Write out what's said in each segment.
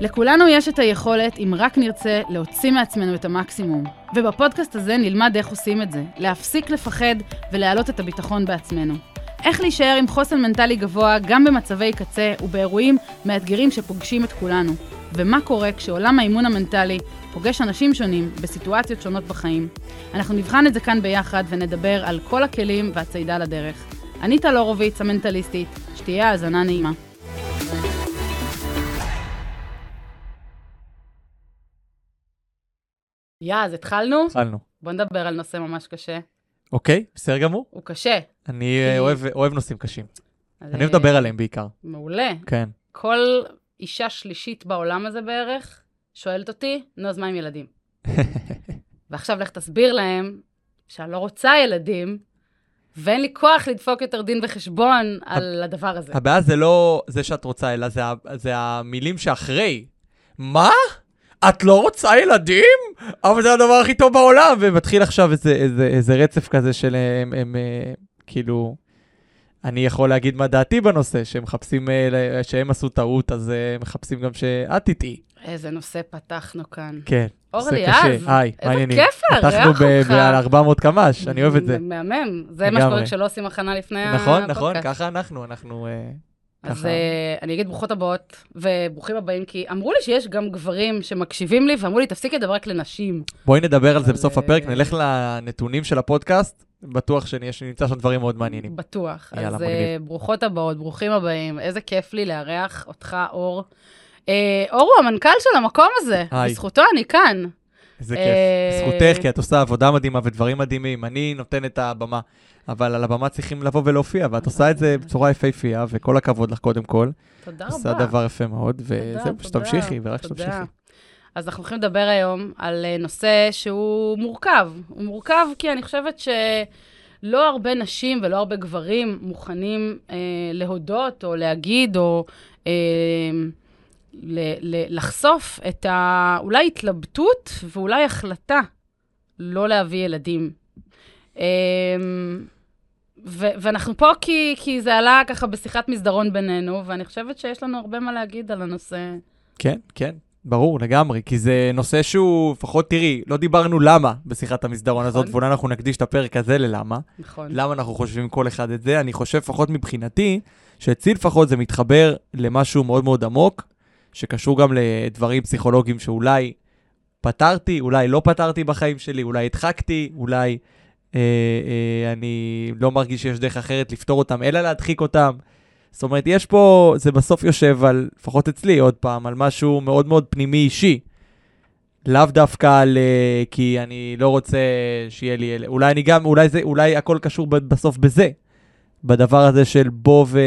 לכולנו יש את היכולת, אם רק נרצה, להוציא מעצמנו את המקסימום. ובפודקאסט הזה נלמד איך עושים את זה, להפסיק לפחד ולהעלות את הביטחון בעצמנו. איך להישאר עם חוסן מנטלי גבוה גם במצבי קצה ובאירועים מאתגרים שפוגשים את כולנו. ומה קורה כשעולם האימון המנטלי פוגש אנשים שונים בסיטואציות שונות בחיים. אנחנו נבחן את זה כאן ביחד ונדבר על כל הכלים והצעידה לדרך. אני טל הורוביץ, המנטליסטית, שתהיה האזנה נעימה. יא, אז התחלנו? התחלנו. בוא נדבר על נושא ממש קשה. אוקיי, בסדר גמור. הוא קשה. אני אה, אוהב, אוהב נושאים קשים. אז, אני אוהב אה, לדבר עליהם בעיקר. מעולה. כן. כל אישה שלישית בעולם הזה בערך שואלת אותי, נו, אז מה עם ילדים? ועכשיו לך תסביר להם שאני לא רוצה ילדים, ואין לי כוח לדפוק יותר דין וחשבון על הדבר הזה. הבעיה זה לא זה שאת רוצה, אלא זה המילים שאחרי. מה? את לא רוצה ילדים? אבל זה הדבר הכי טוב בעולם. ומתחיל עכשיו איזה, איזה, איזה רצף כזה של הם, הם, אה, כאילו... אני יכול להגיד מה דעתי בנושא, שהם מחפשים, אה, שהם עשו טעות, אז אה, מחפשים גם שאת תטעי. איזה נושא פתחנו כאן. כן. אורלי. אז, היי, איזה? כיף לארח פתחנו אותך. ב- על 400 קמ"ש, אני אוהב את זה. מהמם. זה מה. שקורה כשלא עושים הכנה לפני נכון, הפודקאסט. נכון, ככה אנחנו, אנחנו... אה, אז ככה. אה, אני אגיד ברוכות הבאות וברוכים הבאים, כי אמרו לי שיש גם גברים שמקשיבים לי, ואמרו לי, תפסיקי לדבר רק לנשים. בואי נדבר על זה בסוף הפרק, אה, נלך לנתונים של הפודקאסט, בטוח שנמצא שם דברים מאוד מעניינים. בטוח. יאללה, אז אה, מגניב. ברוכות הבאות, ברוכים הבאים. איזה כיף לי לארח אותך, אור. אה, אור הוא המנכ"ל של המקום הזה. היי. בזכותו אני כאן. איזה אה, כיף. זכותך, כי את עושה עבודה מדהימה ודברים מדהימים. אני נותן את הבמה, אבל על הבמה צריכים לבוא ולהופיע, ואת עושה את זה בצורה יפהפייה, וכל הכבוד לך קודם כל. תודה עושה רבה. דבר יפה מאוד, וזהו, שתמשיכי, ורק. שתמשיכי. אז אנחנו הולכים לדבר היום על אה, נושא שהוא מורכב. הוא מורכב כי אני חושבת שלא הרבה נשים ולא הרבה גברים מוכנים אה, להודות או להגיד או אה, ל- ל- לחשוף את ה... אולי התלבטות ואולי החלטה לא להביא ילדים. אה, ו- ואנחנו פה כי, כי זה עלה ככה בשיחת מסדרון בינינו, ואני חושבת שיש לנו הרבה מה להגיד על הנושא. כן, כן, ברור, לגמרי, כי זה נושא שהוא, לפחות תראי, לא דיברנו למה בשיחת המסדרון הזאת, נכון. ואולי אנחנו נקדיש את הפרק הזה ללמה. נכון. למה אנחנו חושבים כל אחד את זה? אני חושב, לפחות מבחינתי, שאצלי לפחות זה מתחבר למשהו מאוד מאוד עמוק, שקשור גם לדברים פסיכולוגיים שאולי פתרתי, אולי לא פתרתי בחיים שלי, אולי הדחקתי, אולי אני לא מרגיש שיש דרך אחרת לפתור אותם, אלא להדחיק אותם. זאת אומרת, יש פה, זה בסוף יושב על, לפחות אצלי עוד פעם, על משהו מאוד מאוד פנימי אישי. לאו דווקא על... אה, כי אני לא רוצה שיהיה לי... אלה. אולי אני גם, אולי זה, אולי הכל קשור בסוף בזה. בדבר הזה של בוא ו...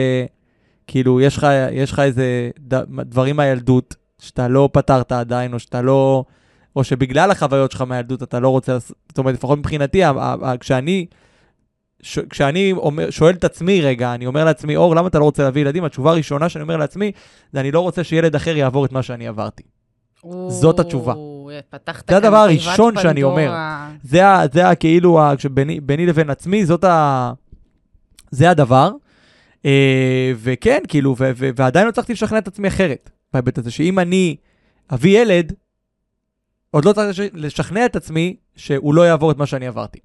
כאילו, יש לך, יש לך איזה ד, דברים מהילדות שאתה לא פתרת עדיין, או שאתה לא... או שבגלל החוויות שלך מהילדות אתה לא רוצה... זאת אומרת, לפחות מבחינתי, כשאני... ש... כשאני אומר, שואל את עצמי רגע, אני אומר לעצמי, אור, למה אתה לא רוצה להביא ילדים? התשובה הראשונה שאני אומר לעצמי, זה אני לא רוצה שילד אחר יעבור את מה שאני עברתי. זאת התשובה. זה הדבר הראשון שאני אומר. זה, זה כאילו, ביני לבין עצמי, זאת ה... זה הדבר. אה, וכן, כאילו, ועדיין לא הצלחתי לשכנע את עצמי אחרת, בהיבט הזה, שאם אני אביא ילד, עוד לא צריך לש- לשכנע את עצמי שהוא לא יעבור את מה שאני עברתי.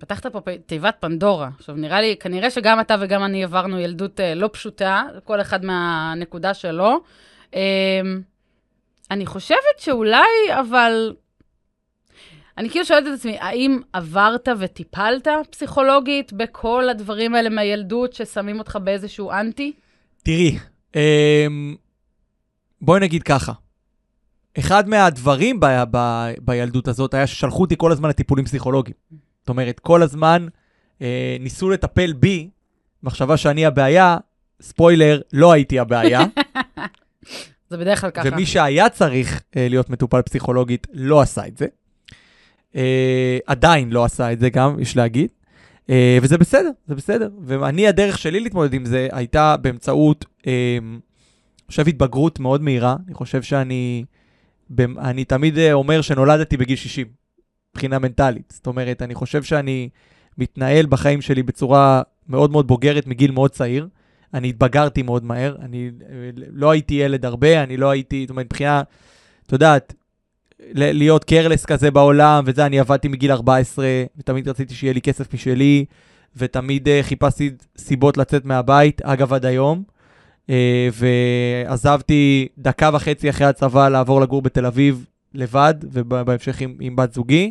פתחת פה תיבת פנדורה. עכשיו, נראה לי, כנראה שגם אתה וגם אני עברנו ילדות אה, לא פשוטה, כל אחד מהנקודה שלו. אה, אני חושבת שאולי, אבל... אני כאילו שואלת את עצמי, האם עברת וטיפלת פסיכולוגית בכל הדברים האלה מהילדות ששמים אותך באיזשהו אנטי? תראי, אמ, בואי נגיד ככה. אחד מהדברים ב, ב, בילדות הזאת היה ששלחו אותי כל הזמן לטיפולים פסיכולוגיים. זאת אומרת, כל הזמן אה, ניסו לטפל בי, מחשבה שאני הבעיה, ספוילר, לא הייתי הבעיה, זה בדרך כלל ככה. ומי שהיה צריך אה, להיות מטופל פסיכולוגית לא עשה את זה. אה, עדיין לא עשה את זה גם, יש להגיד. אה, וזה בסדר, זה בסדר. ואני, הדרך שלי להתמודד עם זה הייתה באמצעות, אה, אני חושב, התבגרות מאוד מהירה. אני חושב שאני, אני תמיד אה, אומר שנולדתי בגיל 60, מבחינה מנטלית. זאת אומרת, אני חושב שאני מתנהל בחיים שלי בצורה מאוד מאוד בוגרת מגיל מאוד צעיר. אני התבגרתי מאוד מהר, אני אה, לא הייתי ילד הרבה, אני לא הייתי, זאת אומרת, מבחינה, את יודעת, להיות קרלס כזה בעולם, וזה, אני עבדתי מגיל 14, ותמיד רציתי שיהיה לי כסף משלי, ותמיד uh, חיפשתי סיבות לצאת מהבית, אגב, עד היום. Uh, ועזבתי דקה וחצי אחרי הצבא לעבור לגור בתל אביב לבד, ובהמשך עם, עם בת זוגי,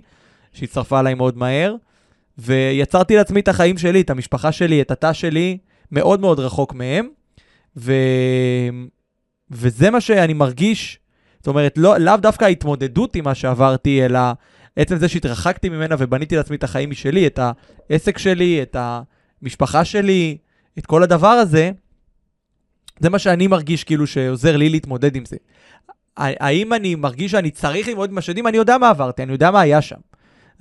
שהצטרפה אליי מאוד מהר. ויצרתי לעצמי את החיים שלי, את המשפחה שלי, את התא שלי, מאוד מאוד רחוק מהם. ו... וזה מה שאני מרגיש, זאת אומרת, לא, לאו דווקא ההתמודדות עם מה שעברתי, אלא עצם זה שהתרחקתי ממנה ובניתי לעצמי את החיים משלי, את העסק שלי, את המשפחה שלי, את כל הדבר הזה, זה מה שאני מרגיש כאילו שעוזר לי להתמודד עם זה. האם אני מרגיש שאני צריך ללמוד עם השדים? אני יודע מה עברתי, אני יודע מה היה שם.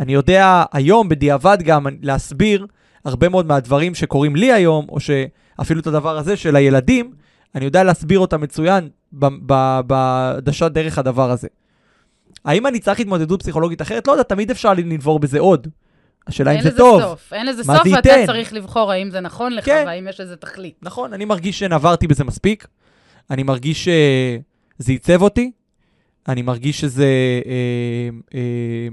אני יודע היום, בדיעבד גם, להסביר הרבה מאוד מהדברים שקורים לי היום, או שאפילו את הדבר הזה של הילדים, אני יודע להסביר אותם מצוין בעדשת דרך הדבר הזה. האם אני צריך התמודדות פסיכולוגית אחרת? לא יודע, תמיד אפשר לנבור בזה עוד. השאלה אם זה טוב. סוף. אין לזה סוף, ואתה צריך לבחור האם זה נכון לך, כן. והאם יש לזה תכלית. נכון, אני מרגיש שנברתי בזה מספיק. אני מרגיש שזה עיצב אותי. אני מרגיש שזה, אה, אה,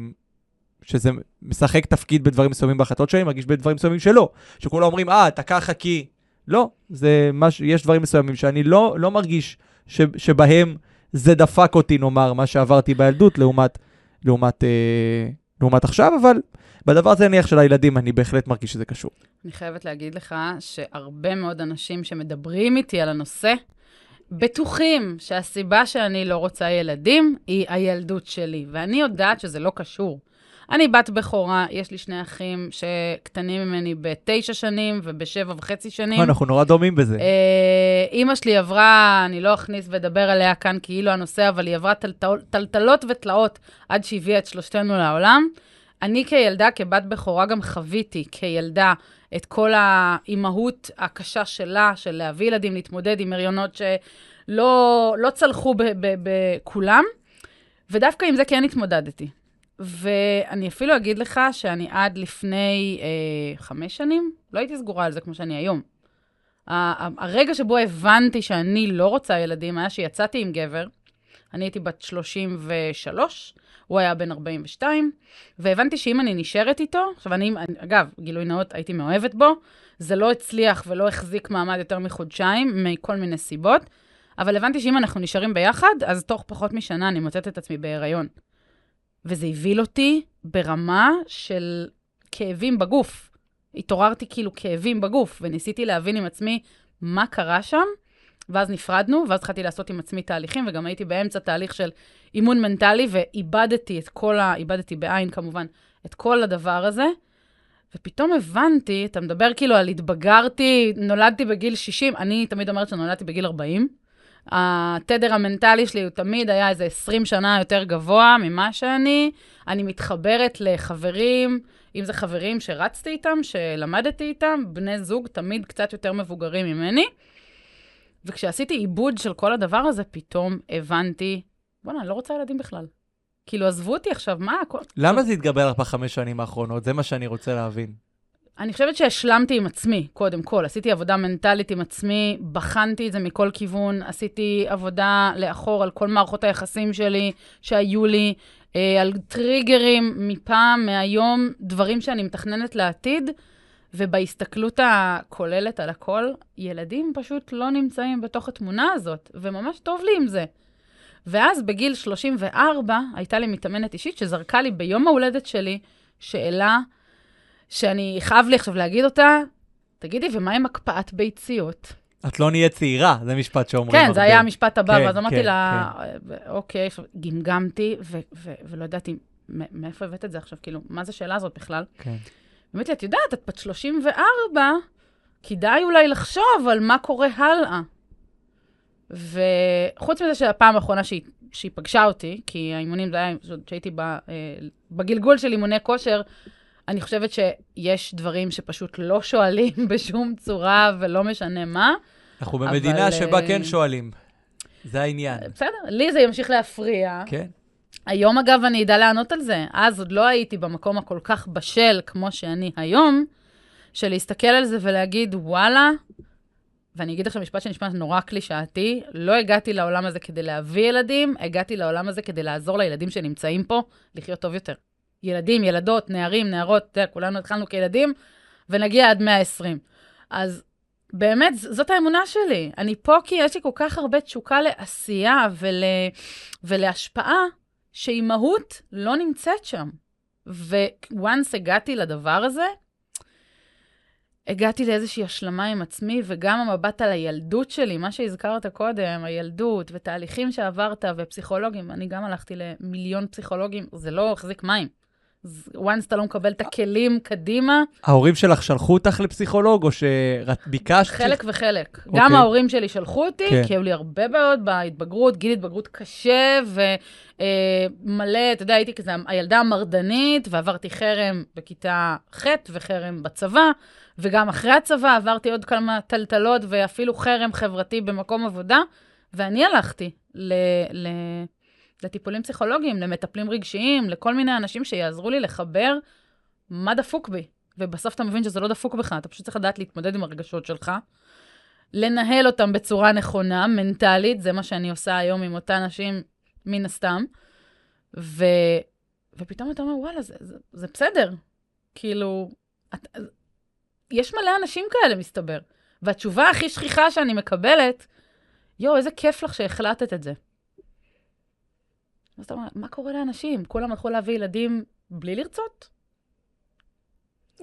שזה משחק תפקיד בדברים מסוימים בהחלטות שלי, אני מרגיש בדברים מסוימים שלא. שכולם אומרים, אה, אתה ככה כי... לא, זה מש... יש דברים מסוימים שאני לא, לא מרגיש ש... שבהם זה דפק אותי, נאמר, מה שעברתי בילדות, לעומת, לעומת, אה, לעומת עכשיו, אבל בדבר הזה, נניח, של הילדים, אני בהחלט מרגיש שזה קשור. אני חייבת להגיד לך שהרבה מאוד אנשים שמדברים איתי על הנושא, בטוחים שהסיבה שאני לא רוצה ילדים היא הילדות שלי, ואני יודעת שזה לא קשור. אני בת בכורה, יש לי שני אחים שקטנים ממני בתשע שנים ובשבע וחצי שנים. אנחנו נורא דומים בזה. אה, אימא שלי עברה, אני לא אכניס ואדבר עליה כאן כאילו הנושא, אבל היא עברה טלטלות ותלאות עד שהביאה את שלושתנו לעולם. אני כילדה, כבת בכורה, גם חוויתי כילדה את כל האימהות הקשה שלה, של להביא ילדים, להתמודד עם הריונות שלא לא צלחו בכולם, ודווקא עם זה כן התמודדתי. ואני אפילו אגיד לך שאני עד לפני אה, חמש שנים, לא הייתי סגורה על זה כמו שאני היום. הרגע שבו הבנתי שאני לא רוצה ילדים היה שיצאתי עם גבר, אני הייתי בת 33, הוא היה בן 42, והבנתי שאם אני נשארת איתו, עכשיו אני, אגב, גילוי נאות, הייתי מאוהבת בו, זה לא הצליח ולא החזיק מעמד יותר מחודשיים, מכל מיני סיבות, אבל הבנתי שאם אנחנו נשארים ביחד, אז תוך פחות משנה אני מוצאת את עצמי בהיריון. וזה הבהיל אותי ברמה של כאבים בגוף. התעוררתי כאילו כאבים בגוף, וניסיתי להבין עם עצמי מה קרה שם, ואז נפרדנו, ואז התחלתי לעשות עם עצמי תהליכים, וגם הייתי באמצע תהליך של אימון מנטלי, ואיבדתי את כל ה... איבדתי בעין כמובן, את כל הדבר הזה. ופתאום הבנתי, אתה מדבר כאילו על התבגרתי, נולדתי בגיל 60, אני תמיד אומרת שנולדתי בגיל 40. התדר המנטלי שלי הוא תמיד היה איזה 20 שנה יותר גבוה ממה שאני. אני מתחברת לחברים, אם זה חברים שרצתי איתם, שלמדתי איתם, בני זוג תמיד קצת יותר מבוגרים ממני. וכשעשיתי עיבוד של כל הדבר הזה, פתאום הבנתי, בוא'נה, אני לא רוצה ילדים בכלל. כאילו, עזבו אותי עכשיו, מה? למה זה התגבר לך בחמש שנים האחרונות? זה מה שאני רוצה להבין. אני חושבת שהשלמתי עם עצמי, קודם כל. עשיתי עבודה מנטלית עם עצמי, בחנתי את זה מכל כיוון, עשיתי עבודה לאחור על כל מערכות היחסים שלי שהיו לי, אה, על טריגרים מפעם, מהיום, דברים שאני מתכננת לעתיד, ובהסתכלות הכוללת על הכל, ילדים פשוט לא נמצאים בתוך התמונה הזאת, וממש טוב לי עם זה. ואז בגיל 34 הייתה לי מתאמנת אישית שזרקה לי ביום ההולדת שלי שאלה שאני חייב לי עכשיו להגיד אותה, תגידי, ומה עם הקפאת ביציות? את לא נהיית צעירה, זה משפט שאומרים כן, הרבה. זה היה המשפט הבא, כן, ואז אמרתי כן, לה, כן. אוקיי, גמגמתי, ו- ו- ולא ידעתי מאיפה הבאת את זה עכשיו, כאילו, מה זה השאלה הזאת בכלל? כן. לי, את יודעת, את בת 34, כדאי אולי לחשוב על מה קורה הלאה. וחוץ מזה שהפעם האחרונה שהיא, שהיא פגשה אותי, כי האימונים זה היה, כשהייתי אה, בגלגול של אימוני כושר, אני חושבת שיש דברים שפשוט לא שואלים בשום צורה ולא משנה מה. אנחנו במדינה אבל... שבה כן שואלים. זה העניין. בסדר, לי זה ימשיך להפריע. כן. היום, אגב, אני אדע לענות על זה. אז עוד לא הייתי במקום הכל כך בשל כמו שאני היום, של להסתכל על זה ולהגיד, וואלה, ואני אגיד עכשיו משפט שנשמע נורא קלישאתי, לא הגעתי לעולם הזה כדי להביא ילדים, הגעתי לעולם הזה כדי לעזור לילדים שנמצאים פה לחיות טוב יותר. ילדים, ילדות, נערים, נערות, אתה יודע, כולנו התחלנו כילדים, ונגיע עד 120. אז באמת, זאת האמונה שלי. אני פה כי יש לי כל כך הרבה תשוקה לעשייה ול... ולהשפעה, שאימהות לא נמצאת שם. וואנס הגעתי לדבר הזה, הגעתי לאיזושהי השלמה עם עצמי, וגם המבט על הילדות שלי, מה שהזכרת קודם, הילדות, ותהליכים שעברת, ופסיכולוגים, אני גם הלכתי למיליון פסיכולוגים, זה לא החזיק מים. Once אתה לא מקבל את הכלים קדימה. ההורים שלך שלחו אותך לפסיכולוג, או שביקשת? חלק וחלק. Okay. גם אוקיי. ההורים שלי שלחו אותי, כן. כי היו לי הרבה בעיות בהתבגרות, גיל התבגרות קשה, ומלא, אה, אתה יודע, הייתי כזה הילדה המרדנית, ועברתי חרם בכיתה ח' וחרם בצבא, וגם אחרי הצבא עברתי עוד כמה טלטלות, ואפילו חרם חברתי במקום עבודה, ואני הלכתי ל... ל... לטיפולים פסיכולוגיים, למטפלים רגשיים, לכל מיני אנשים שיעזרו לי לחבר מה דפוק בי. ובסוף אתה מבין שזה לא דפוק בך, אתה פשוט צריך לדעת להתמודד עם הרגשות שלך, לנהל אותם בצורה נכונה, מנטלית, זה מה שאני עושה היום עם אותן נשים, מן הסתם. ו... ופתאום אתה אומר, וואלה, זה, זה, זה בסדר. כאילו, את, יש מלא אנשים כאלה, מסתבר. והתשובה הכי שכיחה שאני מקבלת, יואו, איזה כיף לך שהחלטת את זה. אז אתה אומר, מה קורה לאנשים? כולם הלכו להביא ילדים בלי לרצות?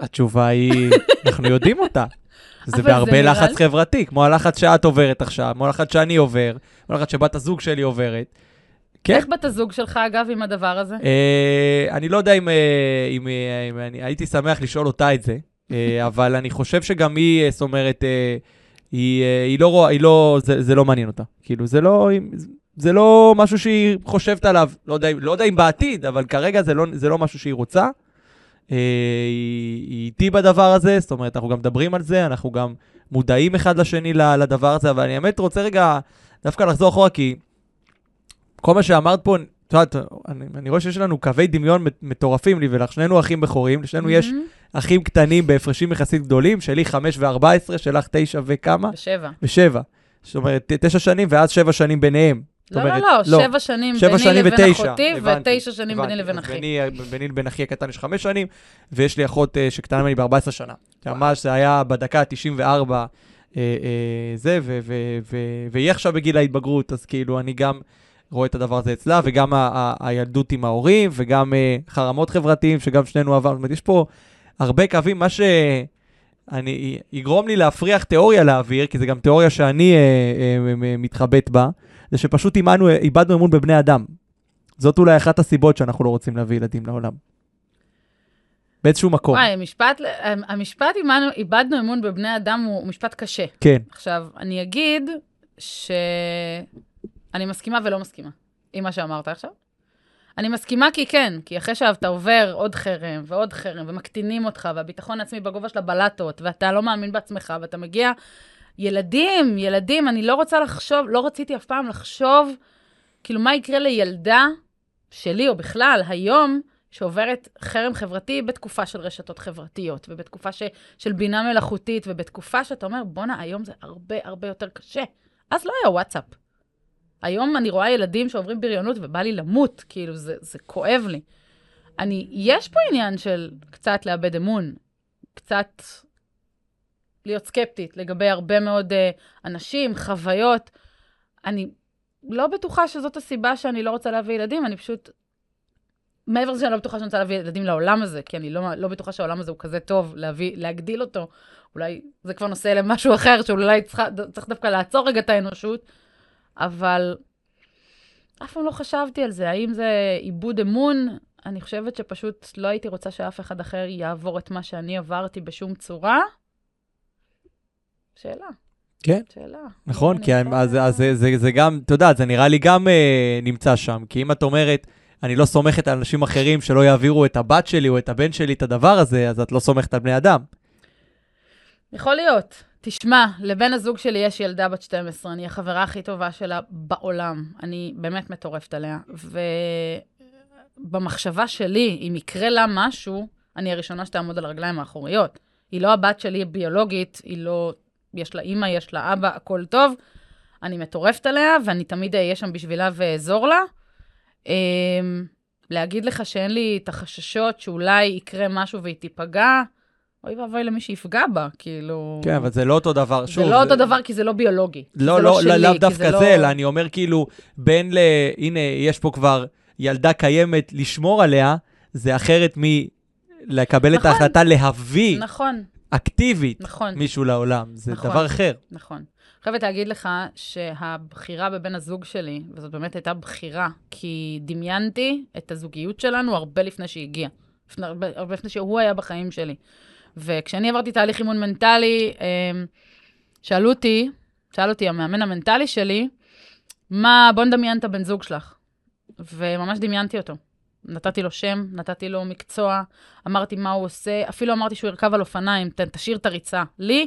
התשובה היא, אנחנו יודעים אותה. זה בהרבה לחץ חברתי, כמו הלחץ שאת עוברת עכשיו, כמו הלחץ שאני עובר, כמו הלחץ שבת הזוג שלי עוברת. כן. איך בת הזוג שלך, אגב, עם הדבר הזה? אה, אני לא יודע אם, אה, אם, אה, אם אני הייתי שמח לשאול אותה את זה, אבל אני חושב שגם היא, זאת אומרת, היא, היא לא, היא לא, זה, זה לא מעניין אותה. כאילו, זה לא, זה לא משהו שהיא חושבת עליו, לא יודע, לא יודע אם בעתיד, אבל כרגע זה לא, זה לא משהו שהיא רוצה. אה, היא איתי בדבר הזה, זאת אומרת, אנחנו גם מדברים על זה, אנחנו גם מודעים אחד לשני לדבר הזה, אבל אני באמת רוצה רגע דווקא לחזור אחורה, כי כל מה שאמרת פה, את יודעת, אני, אני רואה שיש לנו קווי דמיון מטורפים לי ולך, שנינו אחים בכורים, לשנינו mm-hmm. יש אחים קטנים בהפרשים יחסית גדולים, שלי 5 ו-14, שלך 9 וכמה? ושבע. ושבע. זאת אומרת, תשע שנים ואז שבע שנים ביניהם. לא, לא, לא, לא, שבע שנים שבע ביני שנים לבין ותשע, אחותי, הבנתי, ותשע שנים הבנתי, ביני לבין אחי. ביני, ביני לבין אחי הקטן יש חמש שנים, ויש לי אחות uh, שקטנה ממני ב-14 שנה. ממש, זה היה בדקה ה-94, uh, uh, זה, ו- ו- ו- והיא עכשיו בגיל ההתבגרות, אז כאילו, אני גם רואה את הדבר הזה אצלה, וגם ה- ה- הילדות עם ההורים, וגם uh, חרמות חברתיים, שגם שנינו עברנו. זאת אומרת, יש פה הרבה קווים, מה ש... אני, יגרום לי להפריח תיאוריה לאוויר, כי זו גם תיאוריה שאני אה, אה, אה, מתחבט בה, זה שפשוט אימנו, איבדנו אמון בבני אדם. זאת אולי אחת הסיבות שאנחנו לא רוצים להביא ילדים לעולם. באיזשהו מקום. וואי, המשפט, המשפט אימנו, איבדנו אמון בבני אדם הוא משפט קשה. כן. עכשיו, אני אגיד שאני מסכימה ולא מסכימה עם מה שאמרת עכשיו. אני מסכימה כי כן, כי אחרי שאתה עובר עוד חרם ועוד חרם, ומקטינים אותך, והביטחון העצמי בגובה של הבלטות, ואתה לא מאמין בעצמך, ואתה מגיע... ילדים, ילדים, אני לא רוצה לחשוב, לא רציתי אף פעם לחשוב, כאילו, מה יקרה לילדה שלי, או בכלל, היום, שעוברת חרם חברתי בתקופה של רשתות חברתיות, ובתקופה ש, של בינה מלאכותית, ובתקופה שאתה אומר, בואנה, היום זה הרבה הרבה יותר קשה. אז לא היה וואטסאפ. היום אני רואה ילדים שעוברים בריונות ובא לי למות, כאילו, זה, זה כואב לי. אני, יש פה עניין של קצת לאבד אמון, קצת להיות סקפטית לגבי הרבה מאוד uh, אנשים, חוויות. אני לא בטוחה שזאת הסיבה שאני לא רוצה להביא ילדים, אני פשוט... מעבר לזה שאני לא בטוחה שאני רוצה להביא ילדים לעולם הזה, כי אני לא, לא בטוחה שהעולם הזה הוא כזה טוב להביא, להגדיל אותו. אולי זה כבר נושא למשהו אחר, שאולי צריך, צריך דווקא לעצור רגע את האנושות. אבל אף פעם לא חשבתי על זה. האם זה עיבוד אמון? אני חושבת שפשוט לא הייתי רוצה שאף אחד אחר יעבור את מה שאני עברתי בשום צורה. שאלה. כן, שאלה. נכון, כי אז, אז זה, זה, זה גם, אתה יודע, זה נראה לי גם אה, נמצא שם. כי אם את אומרת, אני לא סומכת על אנשים אחרים שלא יעבירו את הבת שלי או את הבן שלי את הדבר הזה, אז את לא סומכת על בני אדם. יכול להיות. תשמע, לבן הזוג שלי יש ילדה בת 12, אני החברה הכי טובה שלה בעולם. אני באמת מטורפת עליה. ובמחשבה שלי, אם יקרה לה משהו, אני הראשונה שתעמוד על הרגליים האחוריות. היא לא הבת שלי הביולוגית, היא לא יש לה אימא, יש לה אבא, הכל טוב. אני מטורפת עליה, ואני תמיד אהיה שם בשבילה ואעזור לה. אמ, להגיד לך שאין לי את החששות שאולי יקרה משהו והיא תיפגע, אוי ואבוי למי שיפגע בה, כאילו... כן, אבל זה לא אותו דבר. זה שוב, לא אותו דבר כי זה לא ביולוגי. לא, זה לא, שלי, לאו דווקא לא- זה, אלא אני אומר כאילו, בין ל... הנה, יש פה כבר ילדה קיימת לשמור עליה, זה אחרת מלקבל את נכון. ההחלטה להביא נכון, אקטיבית נכון. מישהו לעולם. זה נכון. דבר אחר. נכון. חייבת להגיד לך שהבחירה בבן הזוג שלי, וזאת באמת הייתה בחירה, כי דמיינתי את הזוגיות שלנו הרבה לפני שהיא הגיעה. הרבה לפני שהוא היה בחיים שלי. וכשאני עברתי תהליך אימון מנטלי, אמ, שאלו אותי, שאל אותי המאמן המנטלי שלי, מה, בוא נדמיין את הבן זוג שלך. וממש דמיינתי אותו. נתתי לו שם, נתתי לו מקצוע, אמרתי מה הוא עושה, אפילו אמרתי שהוא ירכב על אופניים, ת, תשאיר את הריצה. לי,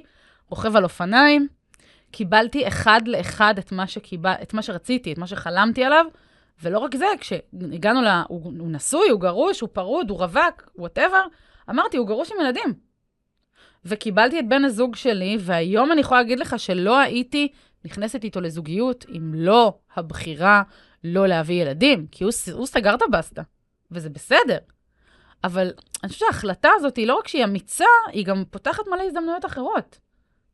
רוכב על אופניים, קיבלתי אחד לאחד את מה, שקיבל, את מה שרציתי, את מה שחלמתי עליו, ולא רק זה, כשהגענו ל... הוא, הוא נשוי, הוא גרוש, הוא פרוד, הוא רווק, whatever, אמרתי, הוא גרוש עם ילדים. וקיבלתי את בן הזוג שלי, והיום אני יכולה להגיד לך שלא הייתי נכנסת איתו לזוגיות אם לא הבחירה לא להביא ילדים, כי הוא, הוא סגר את הבסטה, וזה בסדר. אבל אני חושבת שההחלטה הזאת היא לא רק שהיא אמיצה, היא גם פותחת מלא הזדמנויות אחרות.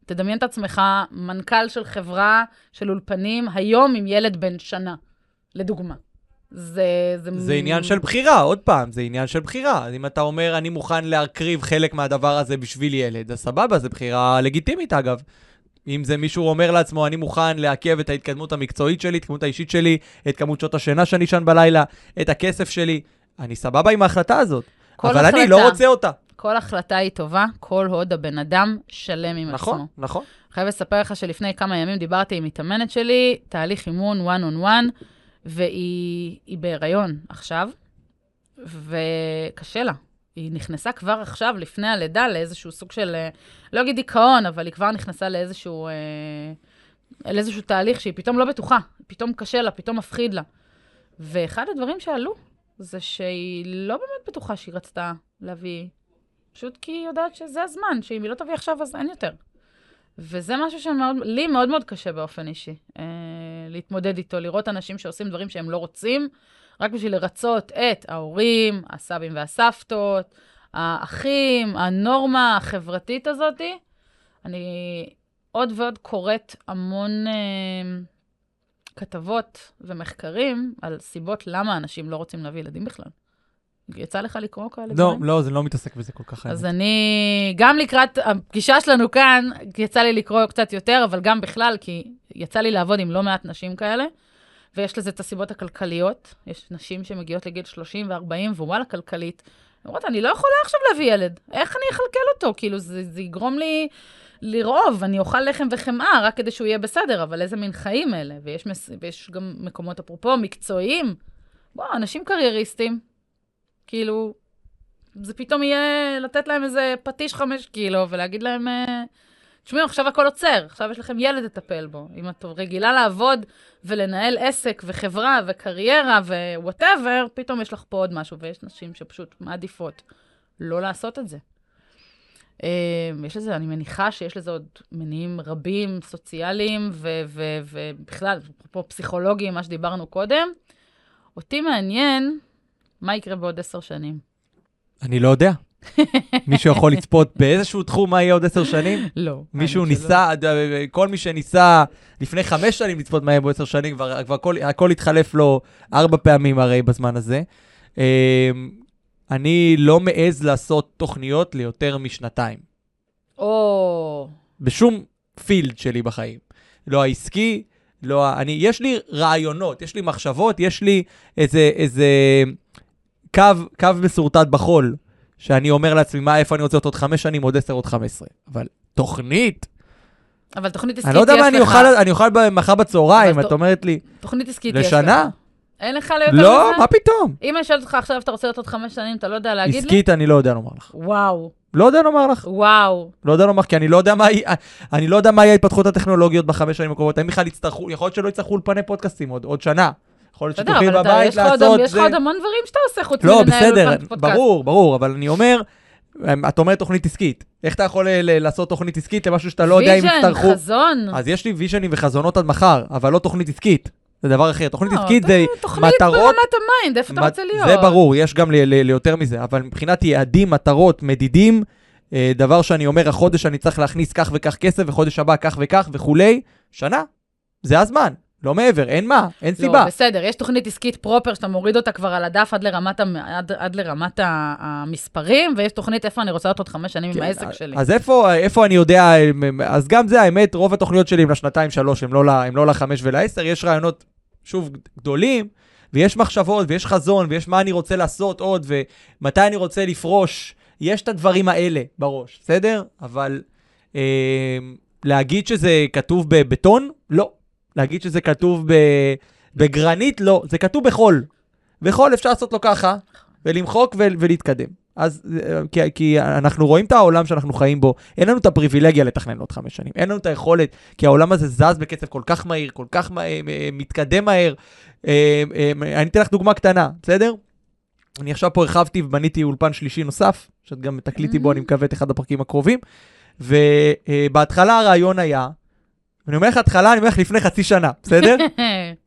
תדמיין את עצמך מנכ"ל של חברה של אולפנים, היום עם ילד בן שנה, לדוגמה. זה... זה, זה עניין של בחירה, עוד פעם, זה עניין של בחירה. אז אם אתה אומר, אני מוכן להקריב חלק מהדבר הזה בשביל ילד, אז סבבה, זו בחירה לגיטימית אגב. אם זה מישהו אומר לעצמו, אני מוכן לעכב את ההתקדמות המקצועית שלי, את ההתקדמות האישית שלי, את כמות שעות השינה שאני אשן בלילה, את הכסף שלי, אני סבבה עם ההחלטה הזאת. אבל החלטה, אני לא רוצה אותה. כל החלטה היא טובה, כל עוד הבן אדם שלם עם נכון, עצמו. נכון. חייב לספר לך שלפני כמה ימים דיברתי עם מתאמנת שלי, תהליך אימון one on one, והיא היא בהיריון עכשיו, וקשה לה. היא נכנסה כבר עכשיו, לפני הלידה, לאיזשהו סוג של, אה, לא אגיד דיכאון, אבל היא כבר נכנסה לאיזשהו, אה, לאיזשהו תהליך שהיא פתאום לא בטוחה, פתאום קשה לה, פתאום מפחיד לה. ואחד הדברים שעלו, זה שהיא לא באמת בטוחה שהיא רצתה להביא, פשוט כי היא יודעת שזה הזמן, שאם היא לא תביא עכשיו אז אין יותר. וזה משהו שלי מאוד מאוד קשה באופן אישי, אה, להתמודד איתו, לראות אנשים שעושים דברים שהם לא רוצים, רק בשביל לרצות את ההורים, הסבים והסבתות, האחים, הנורמה החברתית הזאתי. אני עוד ועוד קוראת המון אה, כתבות ומחקרים על סיבות למה אנשים לא רוצים להביא ילדים בכלל. יצא לך לקרוא כאלה לא, דברים? לא, זה לא מתעסק בזה כל כך. אז האמת. אני, גם לקראת הפגישה שלנו כאן, יצא לי לקרוא קצת יותר, אבל גם בכלל, כי יצא לי לעבוד עם לא מעט נשים כאלה, ויש לזה את הסיבות הכלכליות. יש נשים שמגיעות לגיל 30 ו-40, ווואלה, כלכלית. אומרות, אני לא יכולה עכשיו להביא ילד, איך אני אכלכל אותו? כאילו, זה, זה יגרום לי לרעוב, אני אוכל לחם וחמאה רק כדי שהוא יהיה בסדר, אבל איזה מין חיים אלה? ויש, מס... ויש גם מקומות, אפרופו, מקצועיים. בוא, אנשים קרייריסטים, כאילו, זה פתאום יהיה לתת להם איזה פטיש חמש קילו ולהגיד להם, אה, תשמעו, עכשיו הכל עוצר, עכשיו יש לכם ילד לטפל בו. אם את רגילה לעבוד ולנהל עסק וחברה וקריירה ו whatever, פתאום יש לך פה עוד משהו, ויש נשים שפשוט מעדיפות לא לעשות את זה. אה, יש לזה, אני מניחה שיש לזה עוד מניעים רבים, סוציאליים ובכלל, אפרופו פסיכולוגיים, מה שדיברנו קודם. אותי מעניין מה יקרה בעוד עשר שנים. אני לא יודע. מישהו יכול לצפות באיזשהו תחום מה יהיה עוד עשר שנים? לא. מישהו האמת שלא. ניסה, כל מי שניסה לפני חמש שנים לצפות מה יהיה בעוד עשר שנים, כבר, כבר הכל, הכל התחלף לו ארבע פעמים הרי בזמן הזה. אמ, אני לא מעז לעשות תוכניות ליותר משנתיים, או, בשום פילד שלי בחיים. לא העסקי, לא ה... אני, יש לי רעיונות, יש לי מחשבות, יש לי איזה, איזה קו, קו מסורטט בחול, שאני אומר לעצמי, מה, איפה אני רוצה להיות עוד חמש שנים, עוד עשר, עוד חמש עשרה. אבל תוכנית, אבל תוכנית עסקית אני לא יודע יש מה אני לך. אוכל, אני אוכל מחר בצהריים, את אומרת לי, תוכנית עסקית יש לך. לשנה? אין לך ליותר לא, מזה? מה פתאום? אם אני שואלת אותך עכשיו, אתה רוצה להיות עוד חמש שנים, אתה לא יודע להגיד לי? עסקית אני לא יודע לומר לך. וואו, לא יודע לומר לך. וואו. לא יודע לומר, כי אני לא יודע מה יהיה- אני לא יודע מה יהיה ההתפתחות הטכנולוגיות בחמש שנים הקרובות. האם בכלל יצטרכו, יכול להיות שלא יצטרכו אולפני פודקאסטים עוד עוד שנה. יכול להיות שתוכלי בבית לעשות... יש לך עוד המון דברים שאתה עושה חוץ לא, מלנהל בסדר, אולפן פודקאסט. ברור, ברור, אבל אני אומר, את אומרת תוכנית עסקית. איך אתה יכול ל- ל- לעשות תוכנית עסקית למשהו שאתה לא יודע אם vision, יצטרכו... חזון. אז יש לי ויז'נים וחזונות עד מחר, אבל לא תוכנית עסקית. זה דבר אחר. תוכנית לא, עסקית זה תוכנית מטרות... ברמת ה mind, איפה אתה רוצה להיות? זה ברור, יש גם ל- ל- ליותר מזה, אבל מבחינת יעדים, מטרות, מדידים, אה, דבר שאני אומר, החודש אני צריך להכניס כך וכך כסף, וחודש הבא כך וכך וכולי, שנה. זה הזמן, לא מעבר, אין מה, אין סיבה. לא, בסדר, יש תוכנית עסקית proper שאתה מוריד אותה כבר על הדף עד לרמת, המ- עד, עד לרמת המספרים, ויש תוכנית איפה אני רוצה להיות עוד חמש שנים כן, עם העסק שלי. אז איפה, איפה אני יודע, אז גם זה האמת, רוב התוכניות שלי הם לשנתיים שלוש, הם לא, ל- הם לא לחמש ולעשר, יש רעיונות, שוב, גדולים, ויש מחשבות, ויש חזון, ויש מה אני רוצה לעשות עוד, ומתי אני רוצה לפרוש, יש את הדברים האלה בראש, בסדר? אבל אה, להגיד שזה כתוב בבטון? לא. להגיד שזה כתוב ב, בגרנית? לא. זה כתוב בחול. בחול אפשר לעשות לו ככה, ולמחוק ו- ולהתקדם. אז אה, כי, כי אנחנו רואים את העולם שאנחנו חיים בו, אין לנו את הפריבילגיה לתכנן עוד חמש שנים, אין לנו את היכולת, כי העולם הזה זז בקצב כל כך מהיר, כל כך מה, אה, מתקדם מהר. אה, אה, אני אתן לך דוגמה קטנה, בסדר? אני עכשיו פה הרחבתי ובניתי אולפן שלישי נוסף, שאת גם תקליטי בו, אני מקווה, את אחד הפרקים הקרובים. ובהתחלה הרעיון היה, אני אומר לך התחלה, אני אומר לך לפני חצי שנה, בסדר?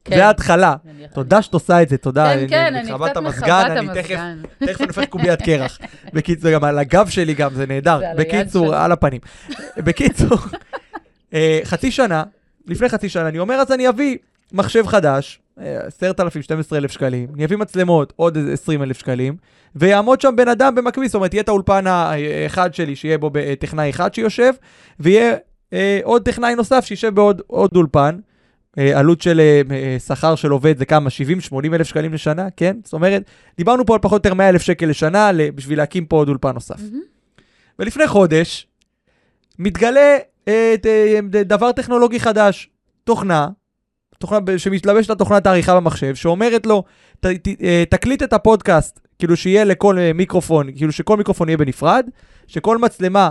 כן. זה ההתחלה. תודה שאת עושה את זה, תודה. כן, כן, אני קצת המזגן, מכבה את אני תכף- המזגן. תכף אני הופך קוביית קרח. בקיצור, גם על הגב שלי גם, זה נהדר. בקיצור. על הפנים. בקיצור, אה, חצי שנה, לפני חצי שנה, אני אומר, אז אני אביא מחשב חדש, אה, 10,000, 12,000 שקלים, אני אביא מצלמות, עוד איזה 20,000 שקלים, ויעמוד שם בן אדם במקביל, זאת אומרת, יהיה את האולפן האחד שלי, שיהיה בו טכנאי אחד שיושב, ויהיה אה, עוד טכנאי נוסף שישב בעוד עוד אולפן. אה, עלות של אה, אה, שכר של עובד זה כמה? 70-80 אלף שקלים לשנה, כן? זאת אומרת, דיברנו פה על פחות או יותר 100 אלף שקל לשנה בשביל להקים פה עוד אולפן נוסף. מהמם. ולפני חודש מתגלה אה, ת- אה, דבר טכנולוגי חדש, תוכנה, תוכנה שמתלבשת על תוכנת העריכה במחשב, שאומרת לו, ת, ת, אה, תקליט את הפודקאסט, כאילו שיהיה לכל אה, מיקרופון, כאילו שכל מיקרופון יהיה בנפרד, שכל מצלמה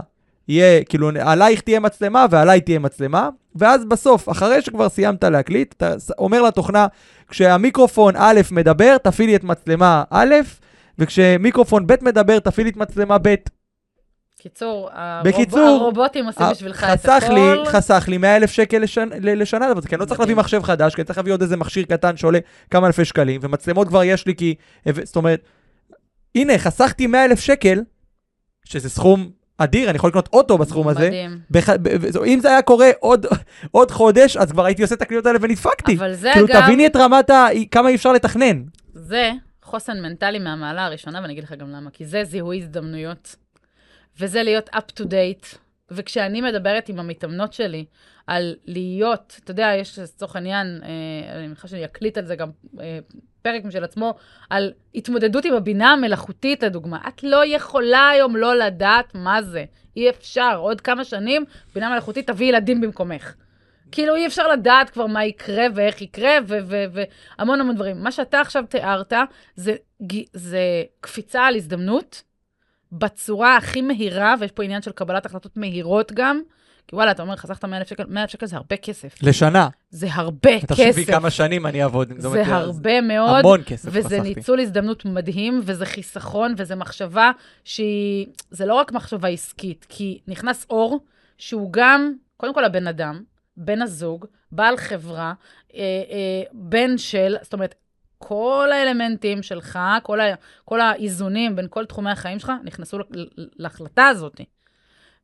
יהיה, כאילו עלייך תהיה מצלמה ועליי תהיה מצלמה, ואז בסוף, אחרי שכבר סיימת להקליט, אתה אומר לתוכנה, כשהמיקרופון א' מדבר, תפעילי את מצלמה א', וכשמיקרופון ב' מדבר, תפעילי את מצלמה ב'. קיצור, הרוב- בקיצור, הרובוטים עושים בשבילך את הכל. לי, חסך לי 100 אלף שקל לשנה, לשנה, זה כי אני לא צריך להביא. מחשב חדש, כי אני צריך להביא עוד איזה מכשיר קטן שעולה כמה אלפי שקלים, ומצלמות כבר יש לי כי... זאת אומרת, הנה, חסכתי 100 אלף שקל, שזה סכום אדיר, אני יכול לקנות אוטו בסכום הזה. מדהים. בח... אם זה היה קורה עוד, עוד חודש, אז כבר הייתי עושה את הקניות האלה ונדפקתי. אבל זה כאילו, אגב, תביני את רמת ה... כמה אי אפשר לתכנן. זה חוסן מנטלי מהמעלה הראשונה, ואני אגיד לך גם למה. כי זה זיהוי הזדמנויות, וזה להיות up to date. וכשאני מדברת עם המתאמנות שלי על להיות, אתה יודע, יש לצורך העניין, אה, אני מניחה שאני אקליט על זה גם אה, פרק משל עצמו, על התמודדות עם הבינה המלאכותית, לדוגמה. את לא יכולה היום לא לדעת מה זה. אי אפשר. עוד כמה שנים, בינה מלאכותית תביא ילדים במקומך. כאילו אי אפשר לדעת כבר מה יקרה ואיך יקרה, והמון המון דברים. מה שאתה עכשיו תיארת, זה, זה קפיצה על הזדמנות בצורה הכי מהירה, ויש פה עניין של קבלת החלטות מהירות גם. כי וואלה, אתה אומר, חסכת 100,000 שקל, 100,000 שקל זה הרבה כסף. לשנה. זה הרבה תחשבי כסף. כמה שנים אני אעבוד. זה אומרת, הרבה מאוד. המון כסף וזה חסכתי. ניצול הזדמנות מדהים, וזה חיסכון, וזה מחשבה שהיא... זה לא רק מחשבה עסקית, כי נכנס אור, שהוא גם, קודם כל הבן אדם, בן הזוג, בעל חברה, אה, אה, בן של, זאת אומרת, כל האלמנטים שלך, כל, ה, כל האיזונים בין כל תחומי החיים שלך, נכנסו להחלטה הזאת.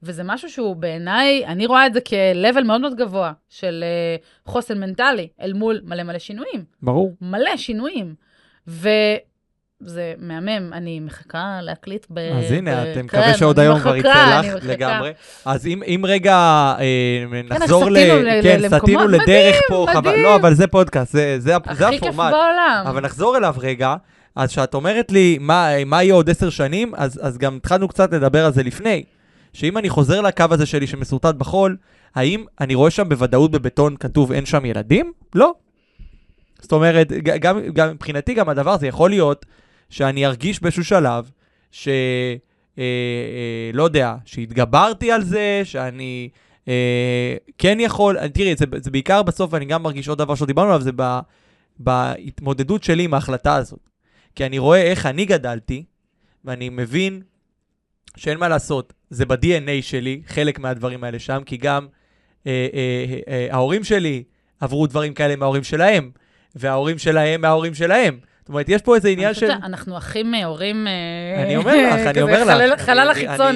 וזה משהו שהוא בעיניי, אני רואה את זה כ-level מאוד מאוד גבוה של אה, חוסן מנטלי, אל מול מלא מלא שינויים. ברור. מלא שינויים. וזה מהמם, אני מחכה להקליט ב... אז הנה, ב- כן, מקווה שעוד אני היום כבר יצא לך. לגמרי. אז אם אם רגע אה, נחזור ל... סטינו ל- כן, סטינו לדרך מדהים, פה, חבל. מדהים. לא, אבל זה פודקאסט, זה- זה זה הכי כיף הפורמט. בעולם. אבל נחזור אליו רגע. אז כשאת אומרת לי מה, מה יהיה עוד עשר שנים, אז, אז גם התחלנו קצת לדבר על זה לפני. שאם אני חוזר לקו הזה שלי שמסורטט בחול, האם אני רואה שם בוודאות בבטון כתוב אין שם ילדים? לא. זאת אומרת, גם, גם מבחינתי גם הדבר הזה יכול להיות שאני ארגיש באיזשהו שלב ש... אה, אה, לא יודע, שהתגברתי על זה, שאני אה, כן יכול, אה, תראי, זה, זה בעיקר בסוף, ואני גם מרגיש עוד דבר שדיברנו עליו, זה ב, בהתמודדות שלי עם ההחלטה הזאת. כי אני רואה איך אני גדלתי, ואני מבין שאין מה לעשות, זה ב-DNA שלי, חלק מהדברים האלה שם, כי גם אה, אה, אה, ההורים שלי עברו דברים כאלה מההורים שלהם, וההורים שלהם מההורים שלהם. זאת אומרת, יש פה איזה עניין של... אנחנו אחים מהורים... אה, אני אומר לך, אני אומר לך. חלל החיצון,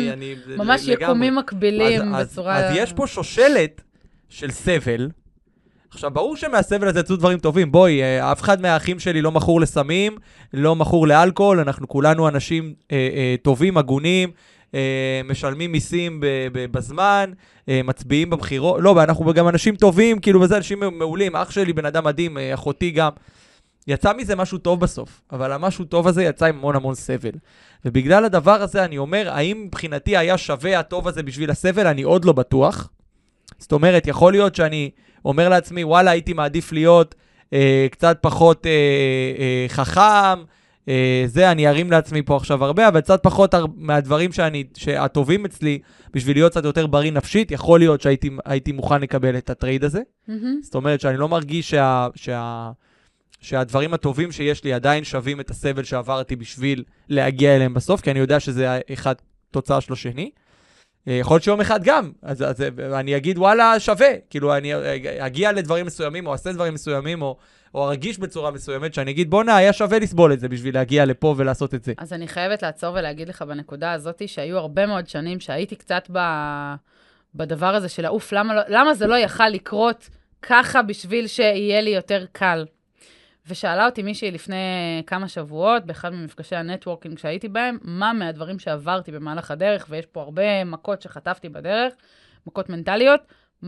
ממש יקומים מקבילים בצורה... אז יש פה שושלת של סבל. עכשיו, ברור שמהסבל הזה יצאו דברים טובים. בואי, אה, אף אחד מהאחים שלי לא מכור לסמים, לא מכור לאלכוהול, אנחנו כולנו אנשים אה, אה, טובים, הגונים, אה, משלמים מיסים ב- ב- בזמן, אה, מצביעים בבחירות. לא, ואנחנו גם אנשים טובים, כאילו, וזה אנשים מעולים. אח שלי בן אדם מדהים, אה, אחותי גם. יצא מזה משהו טוב בסוף, אבל המשהו טוב הזה יצא עם המון המון סבל. ובגלל הדבר הזה אני אומר, האם מבחינתי היה שווה הטוב הזה בשביל הסבל? אני עוד לא בטוח. זאת אומרת, יכול להיות שאני אומר לעצמי, וואלה, הייתי מעדיף להיות אה, קצת פחות אה, אה, חכם, אה, זה, אני ארים לעצמי פה עכשיו הרבה, אבל קצת פחות הר... מהדברים שאני, שהטובים אצלי, בשביל להיות קצת יותר בריא נפשית, יכול להיות שהייתי מוכן לקבל את הטרייד הזה. Mm-hmm. זאת אומרת שאני לא מרגיש שה... שה... שהדברים הטובים שיש לי עדיין שווים את הסבל שעברתי בשביל להגיע אליהם בסוף, כי אני יודע שזה אחד תוצאה של השני. אה, יכול להיות שיום אחד גם, אז, אז אני אגיד וואלה שווה, כאילו אני אגיע לדברים מסוימים או אעשה דברים מסוימים או, או ארגיש בצורה מסוימת שאני אגיד בואנה היה שווה לסבול את זה בשביל להגיע לפה ולעשות את זה. אז אני חייבת לעצור ולהגיד לך בנקודה הזאת שהיו הרבה מאוד שנים שהייתי קצת ב... בדבר הזה של לעוף, למה, לא, למה זה לא יכל לקרות ככה בשביל שיהיה לי יותר קל. ושאלה אותי מישהי לפני כמה שבועות, באחד ממפגשי ה networking שהייתי בהם, מה מהדברים שעברתי במהלך הדרך, ויש פה הרבה מכות שחטפתי בדרך, מכות מנטליות,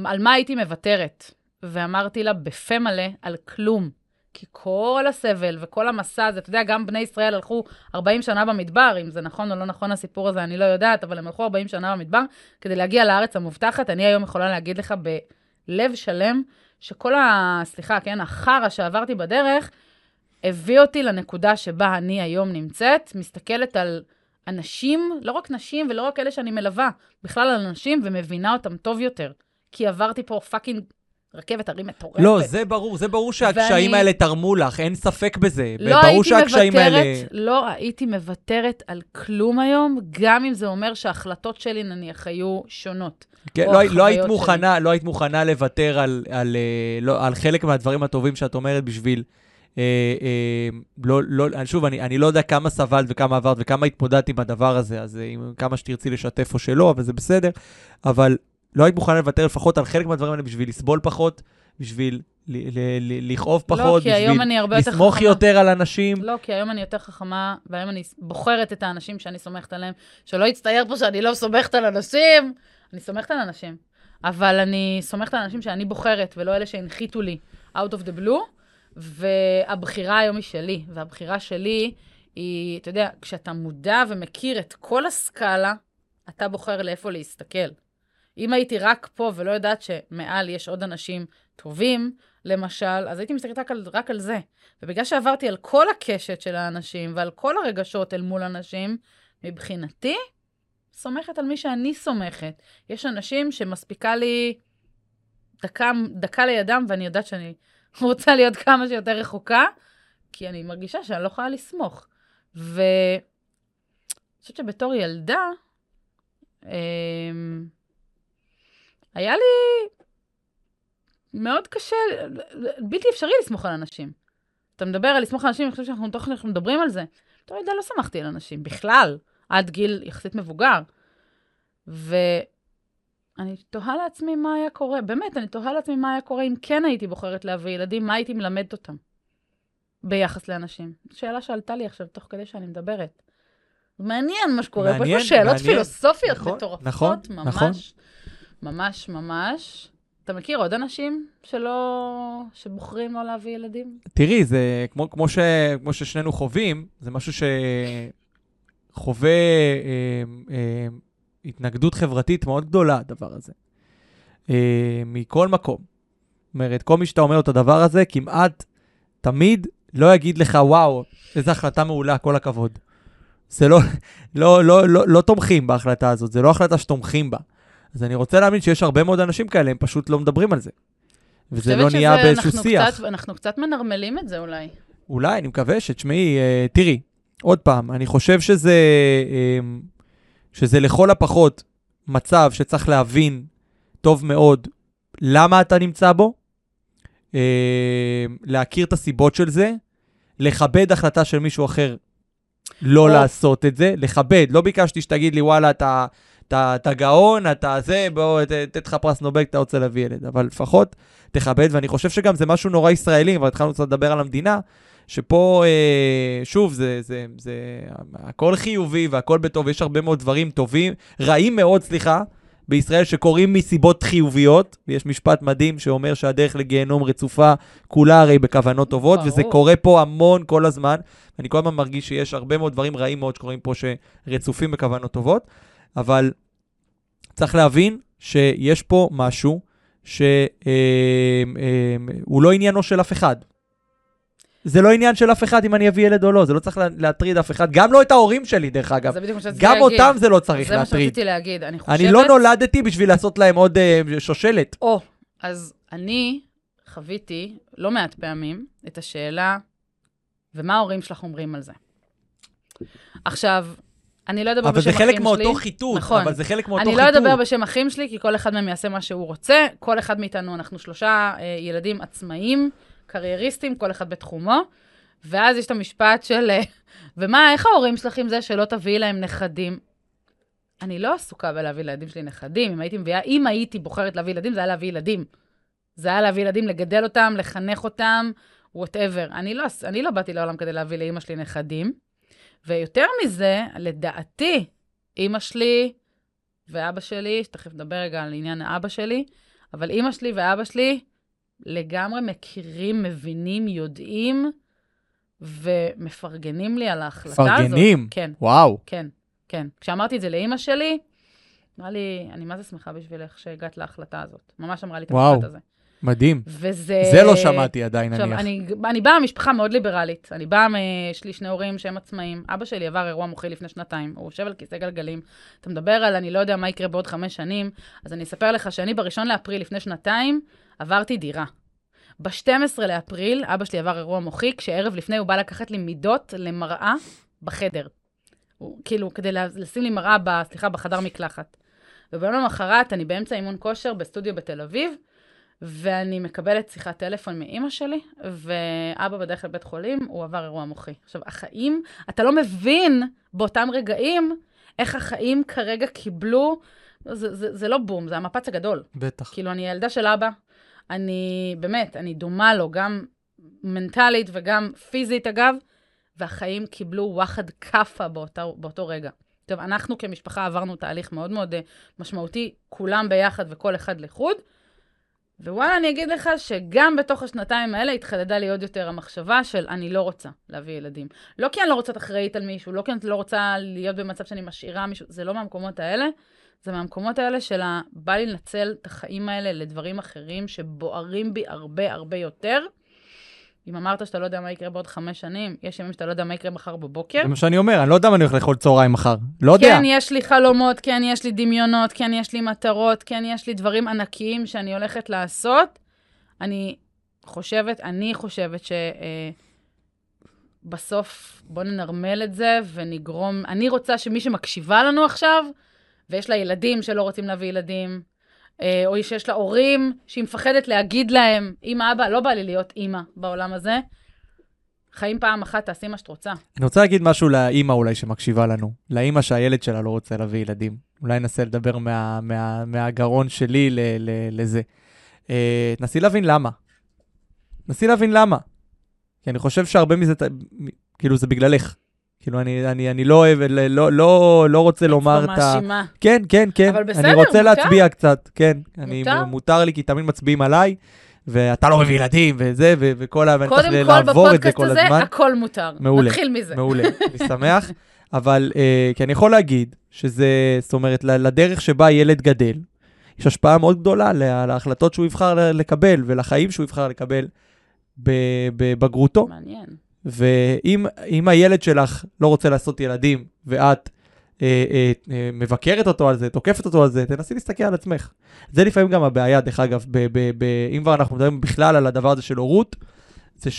על מה הייתי מוותרת. ואמרתי לה בפה מלא על כלום. כי כל הסבל וכל המסע הזה, אתה יודע, גם בני ישראל הלכו 40 שנה במדבר, אם זה נכון או לא נכון הסיפור הזה, אני לא יודעת, אבל הם הלכו 40 שנה במדבר כדי להגיע לארץ המובטחת. אני היום יכולה להגיד לך בלב שלם, שכל ה... סליחה, כן, החרא שעברתי בדרך, הביא אותי לנקודה שבה אני היום נמצאת, מסתכלת על אנשים, לא רק נשים ולא רק אלה שאני מלווה, בכלל על אנשים, ומבינה אותם טוב יותר. כי עברתי פה fucking רכבת הרים מטורפת. לא, זה ברור, זה ברור שהקשיים ואני... האלה תרמו לך, אין ספק בזה. לא ברור שהקשיים מוותרת, האלה... לא הייתי מוותרת על כלום היום, גם אם זה אומר שההחלטות שלי נניח היו שונות. כן, לא, לא, היית מוכנה, לא היית מוכנה לוותר על, על, אה, לא, על חלק מהדברים הטובים שאת אומרת בשביל... אה, אה, לא, לא, שוב, אני, אני לא יודע כמה סבלת וכמה עברת וכמה התמודדת עם הדבר הזה, אז אה, כמה שתרצי לשתף או שלא, אבל זה בסדר. אבל לא היית מוכנה לוותר לפחות על חלק מהדברים האלה בשביל לסבול פחות, בשביל לכאוב לא, פחות, לא, בשביל לסמוך יותר, יותר על אנשים. לא, כי היום אני יותר חכמה, והיום אני בוחרת את האנשים שאני סומכת עליהם. שלא יצטייר פה שאני לא סומכת על אנשים. אני סומכת על אנשים, אבל אני סומכת על אנשים שאני בוחרת, ולא אלה שהנחיתו לי out of the blue, והבחירה היום היא שלי, והבחירה שלי היא, אתה יודע, כשאתה מודע ומכיר את כל הסקאלה, אתה בוחר לאיפה להסתכל. אם הייתי רק פה ולא יודעת שמעל יש עוד אנשים טובים, למשל, אז הייתי מסתכלת רק על, רק על זה. ובגלל שעברתי על כל הקשת של האנשים ועל כל הרגשות אל מול אנשים, מבחינתי, סומכת על מי שאני סומכת. יש אנשים שמספיקה לי דקה, דקה לידם, ואני יודעת שאני רוצה להיות כמה שיותר רחוקה, כי אני מרגישה שאני לא יכולה לסמוך. ואני חושבת שבתור ילדה, אמ... היה לי מאוד קשה, בלתי אפשרי לסמוך על אנשים. אתה מדבר על לסמוך על אנשים, אני חושבת שאנחנו תוך אנחנו מדברים על זה. בתור ילדה לא סמכתי על אנשים, בכלל. עד גיל יחסית מבוגר. ואני תוהה לעצמי מה היה קורה, באמת, אני תוהה לעצמי מה היה קורה אם כן הייתי בוחרת להביא ילדים, מה הייתי מלמדת אותם ביחס לאנשים. שאלה שעלתה לי עכשיו תוך כדי שאני מדברת. מעניין מה שקורה מעניין, פה, יש פה שאלות מעניין. פילוסופיות נכון, מטורפות, נכון, ממש, נכון. ממש, ממש. אתה מכיר עוד אנשים שלא, שבוחרים לא להביא ילדים? תראי, זה כמו, כמו, ש, כמו ששנינו חווים, זה משהו ש... חווה אה, אה, התנגדות חברתית מאוד גדולה, הדבר הזה. אה, מכל מקום. זאת אומרת, כל מי שאתה אומר את הדבר הזה, כמעט תמיד לא יגיד לך, וואו, איזו החלטה מעולה, כל הכבוד. זה לא, לא, לא, לא, לא תומכים בהחלטה הזאת, זה לא החלטה שתומכים בה. אז אני רוצה להאמין שיש הרבה מאוד אנשים כאלה, הם פשוט לא מדברים על זה. וזה לא נהיה באיזשהו שיח. קצת, אנחנו קצת מנרמלים את זה אולי. אולי, אני מקווה שתשמעי, אה, תראי, עוד פעם, אני חושב שזה... אמ, שזה לכל הפחות מצב שצריך להבין טוב מאוד למה אתה נמצא בו, אה, להכיר את הסיבות של זה, לכבד החלטה של מישהו אחר לא או- לעשות את זה, לכבד. לא ביקשתי שתגיד לי, וואלה, אתה, אתה, אתה גאון, אתה זה, בוא, ת- תת לך פרס נובל, אתה רוצה להביא ילד. אבל לפחות תכבד, ואני חושב שגם זה משהו נורא ישראלי, כבר התחלנו קצת לדבר על המדינה, שפה, אה, שוב, זה, זה, זה, הכל חיובי והכל בטוב, יש הרבה מאוד דברים טובים, רעים מאוד, סליחה, בישראל שקורים מסיבות חיוביות, ויש משפט מדהים שאומר שהדרך לגיהנום רצופה כולה הרי בכוונות טובות, ברור. וזה קורה פה המון כל הזמן. אני כל הזמן מרגיש שיש הרבה מאוד דברים רעים מאוד שקורים פה שרצופים בכוונות טובות, אבל צריך להבין שיש פה משהו שהוא לא עניינו של אף אחד. זה לא עניין של אף אחד אם אני אביא ילד או לא, זה לא צריך לה- להטריד אף אחד, גם לא את ההורים שלי דרך אגב. זה בדיוק מה שרציתי גם להגיד. אותם זה לא צריך זה מה להטריד. שרציתי להגיד. אני חושבת... אני לא נולדתי בשביל לעשות להם עוד אה, שושלת. או, אז אני חוויתי לא מעט פעמים את השאלה, ומה ההורים שלך אומרים על זה? עכשיו, אני לא אדבר אבל בשם זה אחים שלי. חלק מאותו חיתות, נכון. אבל זה חלק מאותו אני חיתות. לא אדבר בשם אחים שלי, כי כל אחד מהם יעשה מה שהוא רוצה. כל אחד מאיתנו, אנחנו שלושה אה, ילדים עצמאיים, קרייריסטים, כל אחד בתחומו. ואז יש את המשפט של, אה, ומה, איך ההורים שלך עם זה שלא תביאי להם נכדים? אני לא עסוקה בלהביא לילדים שלי נכדים. אם הייתי מביאה, אם הייתי בוחרת להביא ילדים, זה היה להביא ילדים. זה היה להביא ילדים, לגדל אותם, לחנך אותם, וואטאבר. אני לא, אני לא באתי לעולם כדי להביא לאימא שלי נכדים. ויותר מזה, לדעתי, אימא שלי ואבא שלי, שתכף נדבר רגע על עניין האבא שלי, אבל אימא שלי ואבא שלי לגמרי מכירים, מבינים, יודעים ומפרגנים לי על ההחלטה הזאת. מפרגנים? כן, וואו. כן, כן. כשאמרתי את זה לאימא שלי, אמרה לי, אני מה זה שמחה בשבילך שהגעת להחלטה הזאת. ממש אמרה לי את. המשפט הזה. מדהים. וזה... זה לא שמעתי עדיין, עכשיו, נניח. אני, אני באה ממשפחה מאוד ליברלית. אני באה, יש לי שני הורים שהם עצמאים. אבא שלי עבר אירוע מוחי לפני שנתיים, הוא יושב על כיסא גלגלים. אתה מדבר על אני לא יודע מה יקרה בעוד חמש שנים, אז אני אספר לך שאני בראשון לאפריל לפני שנתיים עברתי דירה. ב-12 לאפריל אבא שלי עבר אירוע מוחי, כשערב לפני הוא בא לקחת לי מידות למראה בחדר. הוא, כאילו, כדי לשים לי מראה, ב, סליחה, בחדר מקלחת. וביום למחרת אני באמצע אימון כושר בסטודיו בתל אביב, ואני מקבלת שיחת טלפון מאימא שלי, ואבא בדרך לבית חולים, הוא עבר אירוע מוחי. עכשיו, החיים, אתה לא מבין באותם רגעים איך החיים כרגע קיבלו, זה, זה, זה לא בום, זה המפץ הגדול. בטח. כאילו, אני ילדה של אבא, אני, באמת, אני דומה לו, גם מנטלית וגם פיזית, אגב, והחיים קיבלו וואחד כאפה באותו, באותו רגע. טוב, אנחנו כמשפחה עברנו תהליך מאוד מאוד אה, משמעותי, כולם ביחד וכל אחד לחוד, ווואלה, אני אגיד לך שגם בתוך השנתיים האלה התחדדה לי עוד יותר המחשבה של אני לא רוצה להביא ילדים. לא כי אני לא רוצה להיות אחראית על מישהו, לא כי אני לא רוצה להיות במצב שאני משאירה מישהו, זה לא מהמקומות האלה, זה מהמקומות האלה של ה... בא לי לנצל את החיים האלה לדברים אחרים שבוערים בי הרבה הרבה יותר. אם אמרת שאתה לא יודע מה יקרה בעוד חמש שנים, יש ימים שאתה לא יודע מה יקרה מחר בבוקר. זה מה שאני אומר, אני לא יודע מה אני הולך לאכול צהריים מחר. לא יודע. כן, יש לי חלומות, כן, יש לי דמיונות, כן, יש לי מטרות, כן, יש לי דברים ענקיים שאני הולכת לעשות. אני חושבת, אני חושבת ש... אה, בסוף בוא ננרמל את זה ונגרום... אני רוצה שמי שמקשיבה לנו עכשיו, ויש לה ילדים שלא רוצים להביא ילדים, או שיש לה הורים שהיא מפחדת להגיד להם, אמא, אבא, לא בא לי להיות אימא בעולם הזה. חיים פעם אחת, תעשי מה שאת רוצה. אני רוצה להגיד משהו לאימא אולי שמקשיבה לנו. לאימא שהילד שלה לא רוצה להביא ילדים. אולי ננסה לדבר מה, מה, מהגרון שלי ל, ל, לזה. אה, נסי להבין למה. נסי להבין למה. כי אני חושב שהרבה מזה, כאילו זה בגללך. כאילו אני, אני, אני לא אוהב, לא, לא, לא, לא רוצה לומר אצבע את ה... מאשימה. כן, כן, כן. אבל בסדר, אני רוצה מותר. להצביע קצת, כן. אני, מותר. מותר לי, כי תמיד מצביעים עליי, ואתה לא מביא ילדים, וזה, ו- וכל ה... ואני קודם צריך כל, לעבור את זה בפודקאסט כל הזה, הזמן. הכל מותר. מעולה. נתחיל מזה. מעולה, אני שמח. אבל, אה, כי אני יכול להגיד שזה, זאת אומרת, לדרך שבה ילד גדל, יש השפעה מאוד גדולה לה- להחלטות שהוא יבחר לקבל ולחיים שהוא יבחר לקבל בבגרותו. מעניין. ואם אם הילד שלך לא רוצה לעשות ילדים, ואת אה, אה, אה, מבקרת אותו על זה, תוקפת אותו על זה, תנסי להסתכל על עצמך. זה לפעמים גם הבעיה, דרך אגב, ב- ב- ב- אם כבר אנחנו מדברים בכלל על הדבר הזה של הורות, זה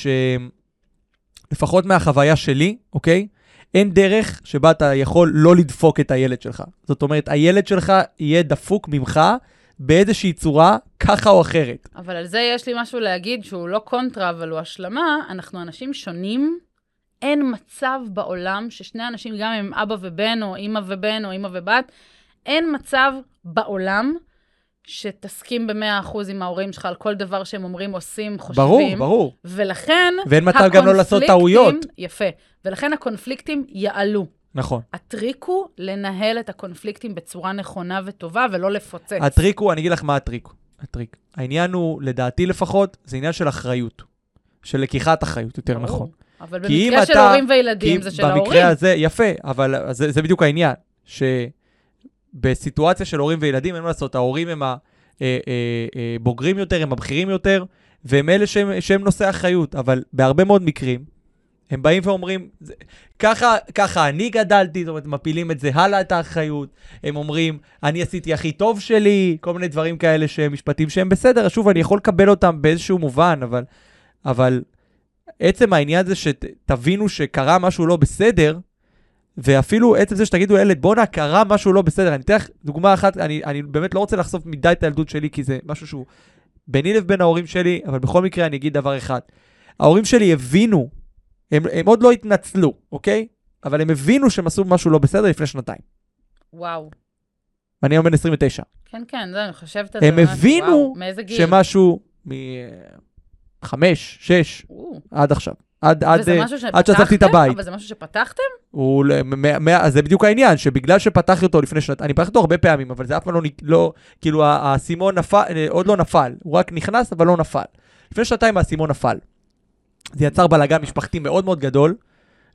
שלפחות מהחוויה שלי, אוקיי? אין דרך שבה אתה יכול לא לדפוק את הילד שלך. זאת אומרת, הילד שלך יהיה דפוק ממך באיזושהי צורה, ככה או אחרת. אבל על זה יש לי משהו להגיד שהוא לא קונטרה, אבל הוא השלמה. אנחנו אנשים שונים. אין מצב בעולם ששני אנשים, גם אם אבא ובן, או אימא ובן, או אימא ובת, אין מצב בעולם שתסכים ב-100% עם ההורים שלך על כל דבר שהם אומרים, עושים, חושבים. ברור, ברור. ולכן... ואין מצב גם לא לעשות טעויות. יפה. ולכן הקונפליקטים יעלו. נכון. הטריק הוא לנהל את הקונפליקטים בצורה נכונה וטובה, ולא לפוצץ. הטריק הוא, אני אגיד לך מה הטריק. הטריק. העניין הוא, לדעתי לפחות, זה עניין של אחריות. של לקיחת אחריות, יותר ברור. נכון. אבל במקרה של הורים וילדים זה של ההורים. במקרה הזה, יפה, אבל זה, זה בדיוק העניין. שבסיטואציה של הורים וילדים, אין מה לעשות, ההורים הם הבוגרים אה, יותר, הם הבכירים יותר, והם אלה שהם, שהם נושאי אחריות. אבל בהרבה מאוד מקרים, הם באים ואומרים, ככה, ככה אני גדלתי, זאת אומרת, מפילים את זה הלאה, את האחריות. הם אומרים, אני עשיתי הכי טוב שלי, כל מיני דברים כאלה שהם משפטים שהם בסדר. שוב, אני יכול לקבל אותם באיזשהו מובן, אבל, אבל עצם העניין זה שתבינו שקרה משהו לא בסדר, ואפילו עצם זה שתגידו לילד, בואנה, קרה משהו לא בסדר. אני אתן לך דוגמה אחת, אני, אני באמת לא רוצה לחשוף מדי את הילדות שלי, כי זה משהו שהוא ביני לבין ההורים שלי, אבל בכל מקרה אני אגיד דבר אחד. ההורים שלי הבינו, הם, הם עוד לא התנצלו, אוקיי? אבל הם הבינו שהם עשו משהו לא בסדר לפני שנתיים. וואו. ואני היום בן 29. כן, כן, זה, אני חושבת על זה. הם הבינו שמשהו מ... חמש, שש, עד עכשיו. עד, עד, עד שעזבתי את הבית. אבל זה משהו שפתחתם? הוא, מ- זה בדיוק העניין, שבגלל שפתחתי אותו לפני שנת, אני פתחתי אותו הרבה פעמים, אבל זה אף פעם לא, לא כאילו האסימון נפל, אה, עוד לא נפל, הוא רק נכנס אבל לא נפל. לפני שנתיים האסימון נפל. זה יצר בלאגן משפחתי מאוד מאוד גדול,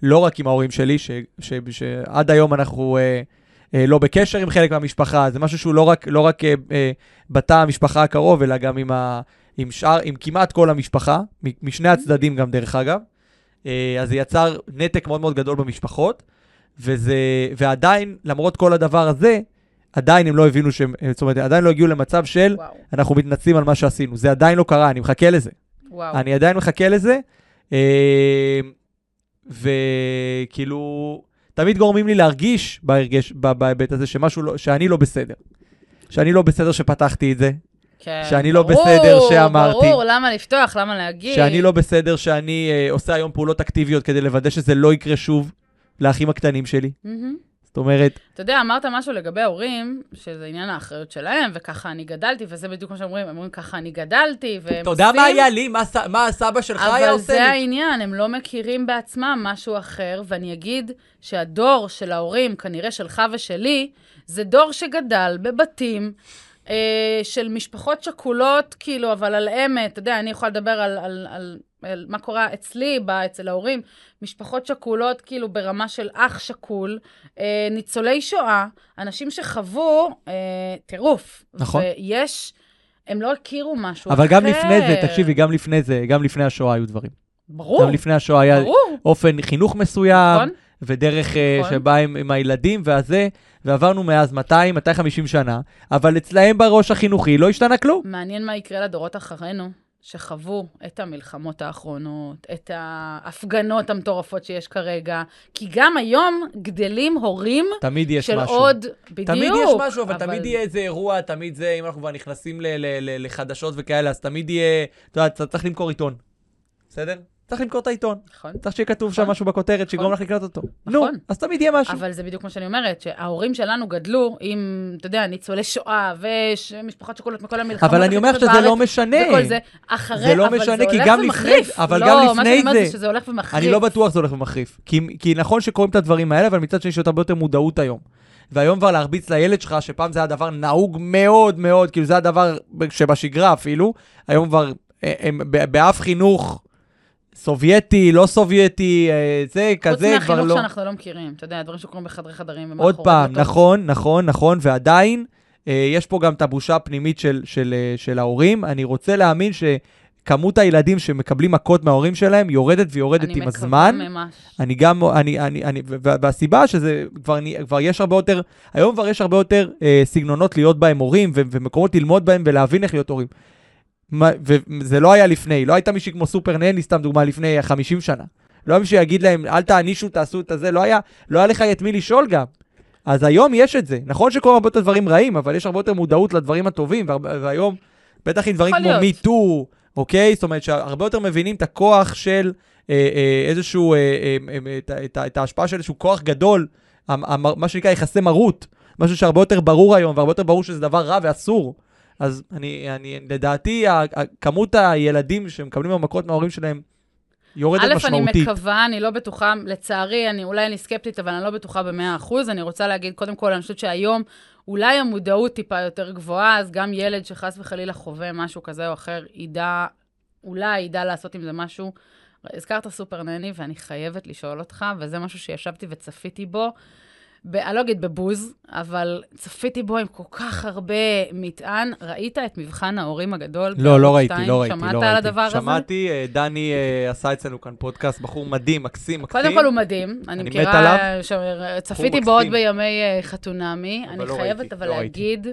לא רק עם ההורים שלי, ש, ש, ש, שעד היום אנחנו אה, אה, לא בקשר עם חלק מהמשפחה, זה משהו שהוא לא רק, לא רק אה, אה, בתא המשפחה הקרוב, אלא גם עם, ה, עם, שאר, עם כמעט כל המשפחה, משני הצדדים גם דרך אגב. אה, אז זה יצר נתק מאוד מאוד גדול במשפחות, וזה, ועדיין, למרות כל הדבר הזה, עדיין הם לא הבינו שהם, זאת אומרת, עדיין לא הגיעו למצב של, וואו. אנחנו מתנצלים על מה שעשינו. זה עדיין לא קרה, אני מחכה לזה. וואו. אני עדיין מחכה לזה, אה, וכאילו, תמיד גורמים לי להרגיש בהרגש, בהיבט הזה שמשהו לא, שאני לא בסדר. שאני לא בסדר שפתחתי את זה, כן, שאני לא ברור, בסדר שאמרתי. ברור, למה לפתוח, למה להגיד. שאני לא בסדר שאני אה, עושה היום פעולות אקטיביות כדי לוודא שזה לא יקרה שוב לאחים הקטנים שלי. Mm-hmm. זאת אומרת... אתה יודע, אמרת משהו לגבי הורים, שזה עניין האחריות שלהם, וככה אני גדלתי, וזה בדיוק מה שאומרים, הם אומרים, ככה אני גדלתי, והם אתה יודע מה היה לי? מה, מה הסבא שלך היה עושה לי? אבל זה העניין, הם לא מכירים בעצמם משהו אחר, ואני אגיד שהדור של ההורים, כנראה שלך ושלי, זה דור שגדל בבתים אה, של משפחות שכולות, כאילו, אבל על אמת, אתה יודע, אני יכולה לדבר על, על, על, על מה קורה אצלי, בא, אצל ההורים, משפחות שכולות, כאילו, ברמה של אח שכול, אה, ניצולי שואה, אנשים שחוו אה, טירוף. נכון. ויש, הם לא הכירו משהו אבל אחר. אבל גם לפני זה, תקשיבי, גם לפני זה, גם לפני השואה היו דברים. ברור. גם לפני השואה היה ברור. אופן חינוך מסוים. נכון. ודרך אה, נכון. שבאה עם, עם הילדים והזה, ועברנו מאז 200, 250 שנה, אבל אצלהם בראש החינוכי לא השתנה כלום. מעניין מה יקרה לדורות אחרינו, שחוו את המלחמות האחרונות, את ההפגנות המטורפות שיש כרגע, כי גם היום גדלים הורים תמיד יש של משהו. עוד, בדיוק. תמיד יש משהו, אבל, אבל תמיד יהיה איזה אירוע, תמיד זה, אם אנחנו כבר נכנסים ל- ל- ל- לחדשות וכאלה, אז תמיד יהיה, אתה יודע, צריך למכור עיתון, בסדר? צריך למכור את העיתון. נכון. צריך שיהיה כתוב נכון. שם משהו בכותרת שיגרום נכון. לך לקנות אותו. נכון. נו, אז תמיד יהיה משהו. אבל זה בדיוק מה שאני אומרת, שההורים שלנו גדלו עם, אתה יודע, ניצולי שואה ומשפחות שכולות מכל המלחמות. אבל אני אומר שזה לא משנה. וכל זה, אחרי, זה לא משנה, כי גם לפני, אבל לא, גם לפני זה... לא, מה שאני אומרת זה שזה הולך ומחריף. אני לא בטוח שזה הולך ומחריף. כי, נכון שקוראים את הדברים האלה, אבל מצד שני יש הרבה יותר מודעות היום. והיום כבר להרביץ לילד שלך, שפעם זה היה דבר נהוג מאוד מאוד, כאילו זה הדבר שבשגרה אפילו, היום כבר, אה, הם, באף חינוך סובייטי, לא סובייטי, אה, זה, כזה, כבר לא... חוץ מהחינוך שאנחנו לא מכירים, אתה יודע, דברים שקורים בחדרי חדרים ומאחורי עוד פעם, נכון, נכון, נכון, ועדיין, אה, יש פה גם את הבושה הפנימית של, של, אה, של ההורים. אני רוצה להאמין שכמות הילדים שמקבלים מכות מההורים שלהם יורדת ויורדת עם הזמן. אני מקווה ממש. אני גם, אני, אני, אני, והסיבה שזה כבר, כבר יש הרבה יותר, היום כבר יש הרבה יותר אה, סגנונות להיות בהם הורים, ו, ומקומות ללמוד בהם ולהבין איך להיות הורים. וזה לא היה לפני, לא הייתה מישהי כמו סופר נני, סתם דוגמה, לפני 50 שנה. לא היה מישהו שיגיד להם, אל תענישו, תעשו את הזה, לא היה, לא היה לך את מי לשאול גם. אז היום יש את זה. נכון שקורים הרבה יותר דברים רעים, אבל יש הרבה יותר מודעות לדברים הטובים, והיום, בטח עם דברים כמו להיות. MeToo, אוקיי? זאת אומרת שהרבה יותר מבינים את הכוח של אה, אה, איזשהו, אה, אה, אה, את, ה- את, ה- את ההשפעה של איזשהו כוח גדול, המ- המ- מה שנקרא יחסי מרות, משהו שהרבה יותר ברור היום, והרבה יותר ברור שזה דבר רע ואסור. אז אני, אני לדעתי, כמות הילדים שמקבלים במכות מההורים שלהם יורדת א', אני משמעותית. מקווה, אני לא בטוחה, לצערי, אני, אולי אני סקפטית, אבל אני לא בטוחה ב-100%. אני רוצה להגיד, קודם כל, אני חושבת שהיום אולי המודעות טיפה יותר גבוהה, אז גם ילד שחס וחלילה חווה משהו כזה או אחר, ידע, אולי ידע לעשות עם זה משהו. הזכרת סופר נני, ואני חייבת לשאול אותך, וזה משהו שישבתי וצפיתי בו. ב- אני לא אגיד בבוז, אבל צפיתי בו עם כל כך הרבה מטען. ראית את מבחן ההורים הגדול? לא, לא ראיתי, שתיים? לא ראיתי, לא שמעת ראיתי. על הדבר הזה? שמעתי, אה, דני אה, עשה אצלנו כאן פודקאסט, בחור מדהים, מקסים, מקסים. קודם כל הוא מדהים, אני אני מת מכירה, עליו. ש... צפיתי בחור בו עוד. בימי אה, חתונמי, אבל אני לא חייבת ראיתי, אבל לא ראיתי. להגיד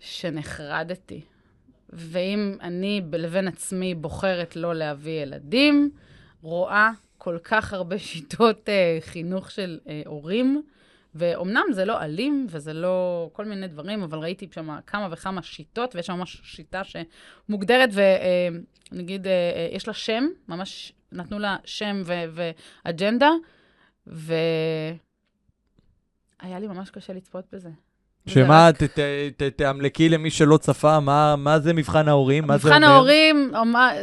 שנחרדתי. ואם אני לבין עצמי בוחרת לא להביא ילדים, רואה כל כך הרבה שיטות אה, חינוך של אה, הורים, ואומנם זה לא אלים וזה לא כל מיני דברים, אבל ראיתי שם כמה וכמה שיטות, ויש שם ממש שיטה שמוגדרת, ונגיד, יש לה שם, ממש נתנו לה שם ו- ואג'נדה, והיה לי ממש קשה לצפות בזה. שמה, רק- ת- ת- ת- תאמלקי למי שלא צפה, מה מה זה מבחן ההורים? מה זה אומר? מבחן ההורים,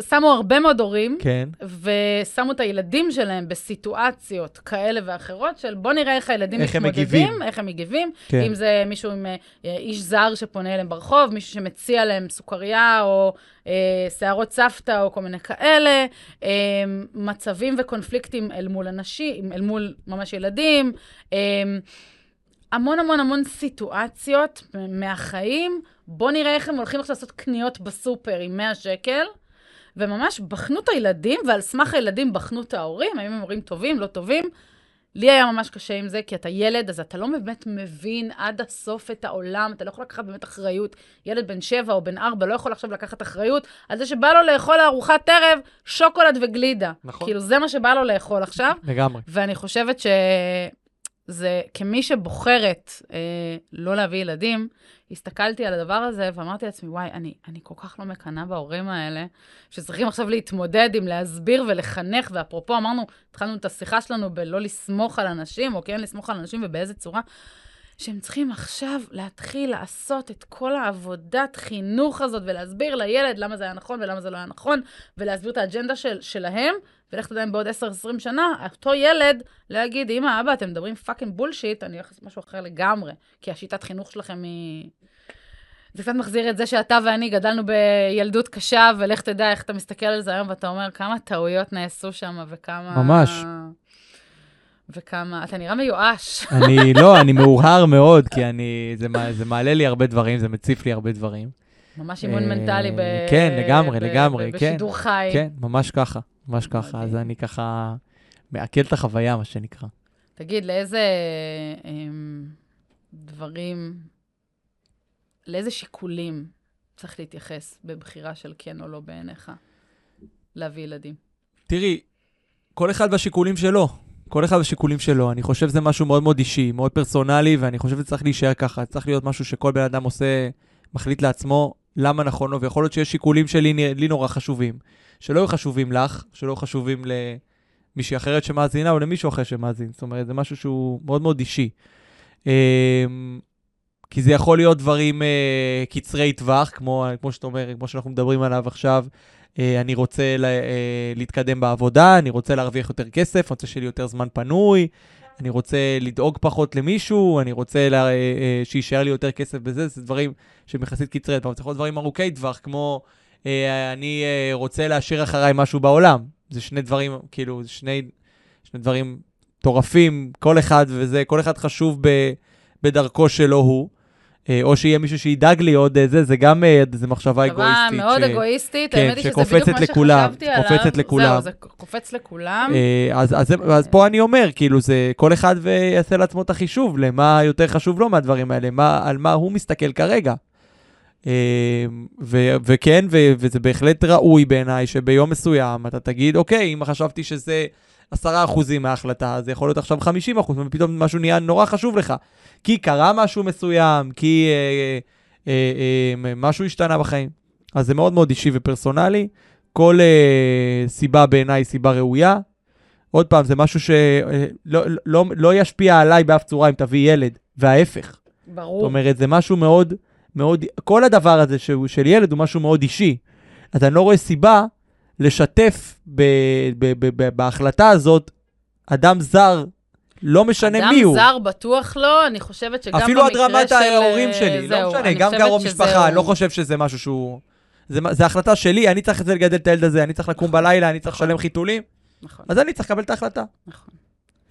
שמו הרבה מאוד הורים, כן. ושמו את הילדים שלהם בסיטואציות כאלה ואחרות של בוא נראה איך הילדים איך הם מתמודדים, מגיבים. איך הם מגיבים. כן. אם זה מישהו עם אה, איש זר שפונה אליהם ברחוב, מישהו שמציע להם סוכריה או אה, שערות סבתא או כל מיני כאלה, אה, מצבים וקונפליקטים אל מול אנשים, אל מול ממש ילדים. אה, המון המון המון סיטואציות מהחיים. בוא נראה איך הם הולכים עכשיו לעשות קניות בסופר עם 100 שקל. וממש בחנו את הילדים, ועל סמך הילדים בחנו את ההורים, האם הם הורים טובים, לא טובים. לי היה ממש קשה עם זה, כי אתה ילד, אז אתה לא באמת מבין עד הסוף את העולם, אתה לא יכול לקחת באמת אחריות. ילד בן שבע או בן ארבע לא יכול עכשיו לקחת אחריות על זה שבא לו לאכול לארוחת ערב שוקולד וגלידה. נכון. כאילו, זה מה שבא לו לאכול עכשיו. לגמרי. ואני חושבת שזה, כמי שבוחרת אה, לא להביא ילדים, הסתכלתי על הדבר הזה ואמרתי לעצמי, וואי, אני, אני כל כך לא מקנאה בהורים האלה, שצריכים עכשיו להתמודד עם להסביר ולחנך, ואפרופו, אמרנו, התחלנו את השיחה שלנו בלא לסמוך על אנשים, או כן לסמוך על אנשים ובאיזה צורה, שהם צריכים עכשיו להתחיל לעשות את כל העבודת חינוך הזאת, ולהסביר לילד למה זה היה נכון ולמה זה לא היה נכון, ולהסביר את האג'נדה של, שלהם, ולך תדע אם בעוד 10-20 שנה, אותו ילד לא יגיד, אמא, אבא, אתם מדברים fucking bullshit, אני הולך לעשות משהו אחר לגמרי, כי השיטת חינוך שלכם היא... זה קצת מחזיר את זה שאתה ואני גדלנו בילדות קשה, ולך תדע איך אתה מסתכל על זה היום, ואתה אומר, כמה טעויות נעשו שם, וכמה... ממש. וכמה... אתה נראה מיואש. אני, לא, אני מהורהר מאוד, כי אני, זה זה מעלה לי הרבה דברים, זה מציף לי הרבה דברים. ממש אימון אה, מנטלי ב... כן, לגמרי, לגמרי, כן. בשידור חי. כן, ממש ככה, ממש ככה. אז מדהים. אני ככה מעכל את החוויה, מה שנקרא. תגיד, לאיזה אמ, דברים, לאיזה שיקולים צריך להתייחס בבחירה של כן או לא בעיניך להביא ילדים? תראי, כל אחד והשיקולים שלו. כל אחד והשיקולים שלו. אני חושב שזה משהו מאוד מאוד אישי, מאוד פרסונלי, ואני חושב שזה צריך להישאר ככה. צריך להיות משהו שכל בן אדם עושה, מחליט לעצמו למה נכון לו, ויכול להיות שיש שיקולים שלי לי נורא חשובים. שלא יהיו חשובים לך, שלא יהיו חשובים למישהי אחרת שמאזינה, או למישהו אחר שמאזין. זאת אומרת, זה משהו שהוא מאוד מאוד אישי. אמ, כי זה יכול להיות דברים אה, קצרי טווח, כמו, כמו שאתה אומר, כמו שאנחנו מדברים עליו עכשיו. אה, אני רוצה לה, אה, להתקדם בעבודה, אני רוצה להרוויח יותר כסף, אני רוצה שיהיה לי יותר זמן פנוי, אני רוצה לדאוג פחות למישהו, אני רוצה לה, אה, אה, שיישאר לי יותר כסף בזה, זה דברים שהם יחסית קצרי טווח. יכול להיות דברים ארוכי טווח, כמו אה, אני רוצה להשאיר אחריי משהו בעולם. זה שני דברים, כאילו, זה שני, שני דברים מטורפים, כל אחד וזה, כל אחד חשוב ב, בדרכו שלו הוא. אה, או שיהיה מישהו שידאג לי עוד אה, זה, זה גם אה, איזה מחשבה מחשבה אגואיסטית. מאוד ש- אגואיסטית, כן, האמת היא שזה בדיוק מה לכולם, שחשבתי עליו. קופצת לכולם. זהו, זה קופץ לכולם. אה, אז, אז, זה- אז פה אני אומר, כאילו, זה כל אחד ויעשה לעצמו את החישוב למה יותר חשוב לו מהדברים האלה, מה, על מה הוא מסתכל כרגע. ו- וכן, ו- וזה בהחלט ראוי בעיניי שביום מסוים אתה תגיד, אוקיי, אם חשבתי שזה 10% מההחלטה, זה יכול להיות עכשיו 50%, ופתאום משהו נהיה נורא חשוב לך. כי קרה משהו מסוים, כי אה, אה, אה, משהו השתנה בחיים. אז זה מאוד מאוד אישי ופרסונלי. כל אה, סיבה בעיניי היא סיבה ראויה. עוד פעם, זה משהו שלא לא, לא, לא ישפיע עליי באף צורה אם תביא ילד, וההפך. ברור. זאת אומרת, זה משהו מאוד, מאוד, כל הדבר הזה שהוא של ילד הוא משהו מאוד אישי. אז אני לא רואה סיבה לשתף ב, ב, ב, ב, בהחלטה הזאת אדם זר, לא משנה מי הוא. אדם זר בטוח לא, אני חושבת שגם אפילו במקרה עד רמת של... ההורים שלי, זהו, לא משנה, גם קרוב שזה משפחה, אני לא. חושב שזה משהו שהוא... זה, זה החלטה שלי, אני צריך את זה לגדל את הילד הזה, אני צריך לקום בלילה, אני צריך נכון. לשלם חיתולים, נכון, אז אני צריך לקבל את ההחלטה. נכון.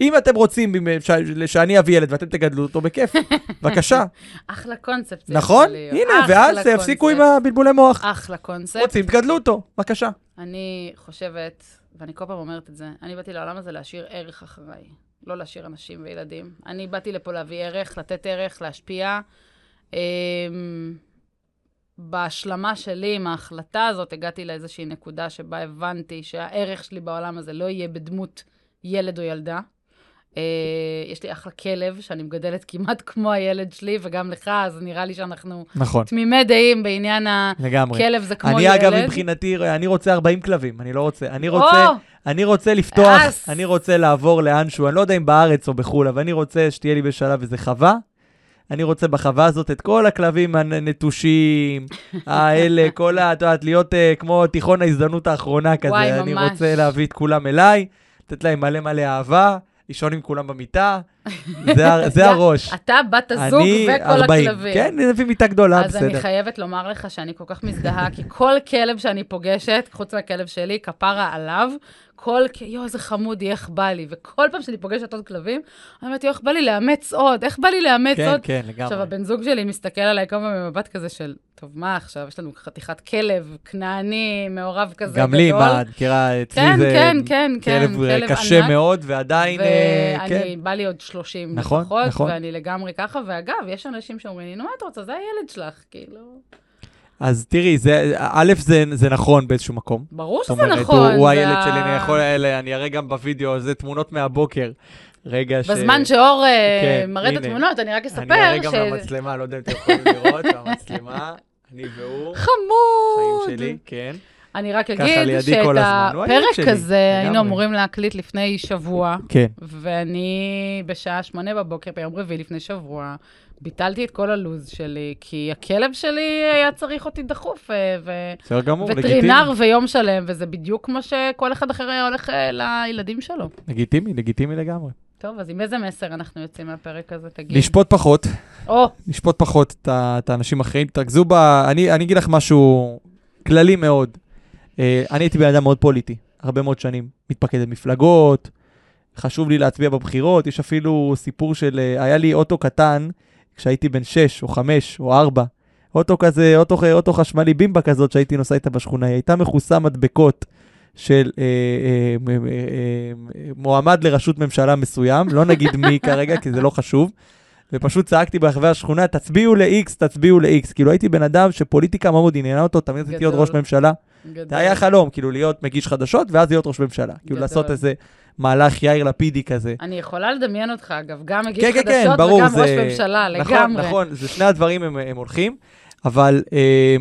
אם אתם רוצים ש- שאני אביא ילד ואתם תגדלו אותו, בכיף, בבקשה. אחלה קונספט. נכון? הנה, ואז תפסיקו עם. הבלבולי מוח. אחלה קונספט. רוצים, תגדלו אותו, בבקשה. אני חושבת, ואני כל פעם אומרת את זה, אני באתי לעולם הזה להשאיר ערך אחריי, לא להשאיר אנשים וילדים. אני באתי לפה להביא ערך, לתת ערך, להשפיע. אמ, בהשלמה שלי עם ההחלטה הזאת, הגעתי לאיזושהי נקודה שבה הבנתי שהערך שלי בעולם הזה לא יהיה בדמות ילד או ילדה. אה, יש לי אחלה כלב, שאני מגדלת כמעט כמו הילד שלי, וגם לך, אז נראה לי שאנחנו נכון, תמימי דעים בעניין. הכלב זה כמו אני ילד. אגב, מבחינתי, אני רוצה 40 כלבים, אני לא רוצה, אני רוצה, או, אני רוצה לפתוח, אס. אני רוצה לעבור לאנשהו, אני לא יודע אם בארץ או בחו"ל, אבל אני רוצה שתהיה לי בשלב איזה חווה. אני רוצה בחווה הזאת את כל הכלבים הנטושים, האלה, כל ה... את יודעת, להיות uh, כמו תיכון ההזדמנות האחרונה כזה. וואי, אני ממש. רוצה להביא את כולם אליי, לתת להם מלא מלא אהבה, לישון עם כולם במיטה. זה, הראש. אתה, בת הזוג אני וכל 40. הכלבים. כן, נביא מיטה גדולה, אז אני בסדר. חייבת לומר לך שאני כל כך מזדהה, כי כל כלב שאני פוגשת, חוץ מהכלב שלי, כפרה עליו, כל, יואו, איזה חמודי, איך בא לי. וכל פעם שאני פוגשת עוד כלבים, אני אומרת, יואו, איך בא לי לאמץ עוד? איך בא לי לאמץ כן, עוד? כן, לגמרי. עכשיו, הבן זוג שלי מסתכל עליי כל פעם במבט כזה של, טוב, מה עכשיו? יש לנו חתיכת כלב, כנעני, מעורב כזה גדול. גם לי, מה, את מכירה, אצלי כן, זה כן, כן, כן, כלב כלב קשה ענק. מאוד, ועדיין, אה, כן. ואני, בא לי עוד 30 נכון, לפחות, נכון. ואני לגמרי ככה, ואגב, יש אנשים שאומרים לי, נו, מה את רוצה? זה הילד שלך, כאילו... אז תראי, זה, א', זה, זה נכון באיזשהו מקום. ברור שזה אומרת, נכון. הוא, הוא זה הילד שלי, אני יכול, אלה, אני אראה גם בווידאו, זה תמונות מהבוקר. רגע ש... בזמן שאור אה, כן, מראה את. התמונות, אני רק אני אספר אראה גם ש... מהמצלמה, לא יודע אם אתם יכולים לראות, מהמצלמה, אני והוא, חיים חמוד. שלי, כן. אני רק אגיד שאת הפרק הזה היינו. אמורים להקליט לפני שבוע, כן. ואני בשעה שמונה בבוקר, ביום רביעי לפני שבוע, ביטלתי את כל הלו"ז שלי, כי הכלב שלי היה צריך אותי דחוף, אה, ו... בסדר גמור, לגיטימי. וטרינר ויום שלם, וזה בדיוק כמו שכל אחד אחר היה הולך אה, לילדים שלו. לגיטימי, לגיטימי לגמרי. טוב, אז עם איזה מסר אנחנו יוצאים מהפרק הזה, תגיד? לשפוט פחות, או, לשפוט פחות את האנשים האחרים, תרכזו ב... אני אני אגיד לך משהו כללי מאוד. אה, אני הייתי בן אדם מאוד פוליטי, הרבה מאוד שנים. מתפקד במפלגות, חשוב לי להצביע בבחירות, יש אפילו סיפור של... אה, היה לי אוטו קטן, כשהייתי בן 6 או 5 או 4. אוטו כזה, אוטו, אוטו חשמלי, בימבה כזאת שהייתי נוסע איתה בשכונה, היא הייתה מכוסה מדבקות של אה, אה, אה, אה, אה, מועמד לראשות ממשלה מסוים, לא נגיד מי כרגע, כי זה לא חשוב. ופשוט צעקתי ברחבי השכונה, תצביעו ל-X, תצביעו ל-X. כאילו הייתי בן אדם שפוליטיקה מאוד עניינה אותו, תמיד רציתי להיות. ראש ממשלה. זה היה חלום, כאילו להיות מגיש חדשות, ואז להיות ראש ממשלה. כאילו. לעשות איזה מהלך יאיר לפידי כזה. אני יכולה לדמיין אותך, אגב, גם מגיש כן, כן, כן, חדשות ברור, וגם זה- ראש ממשלה, נכון, לגמרי. נכון, זה שני הדברים הם, הם הולכים, אבל אה,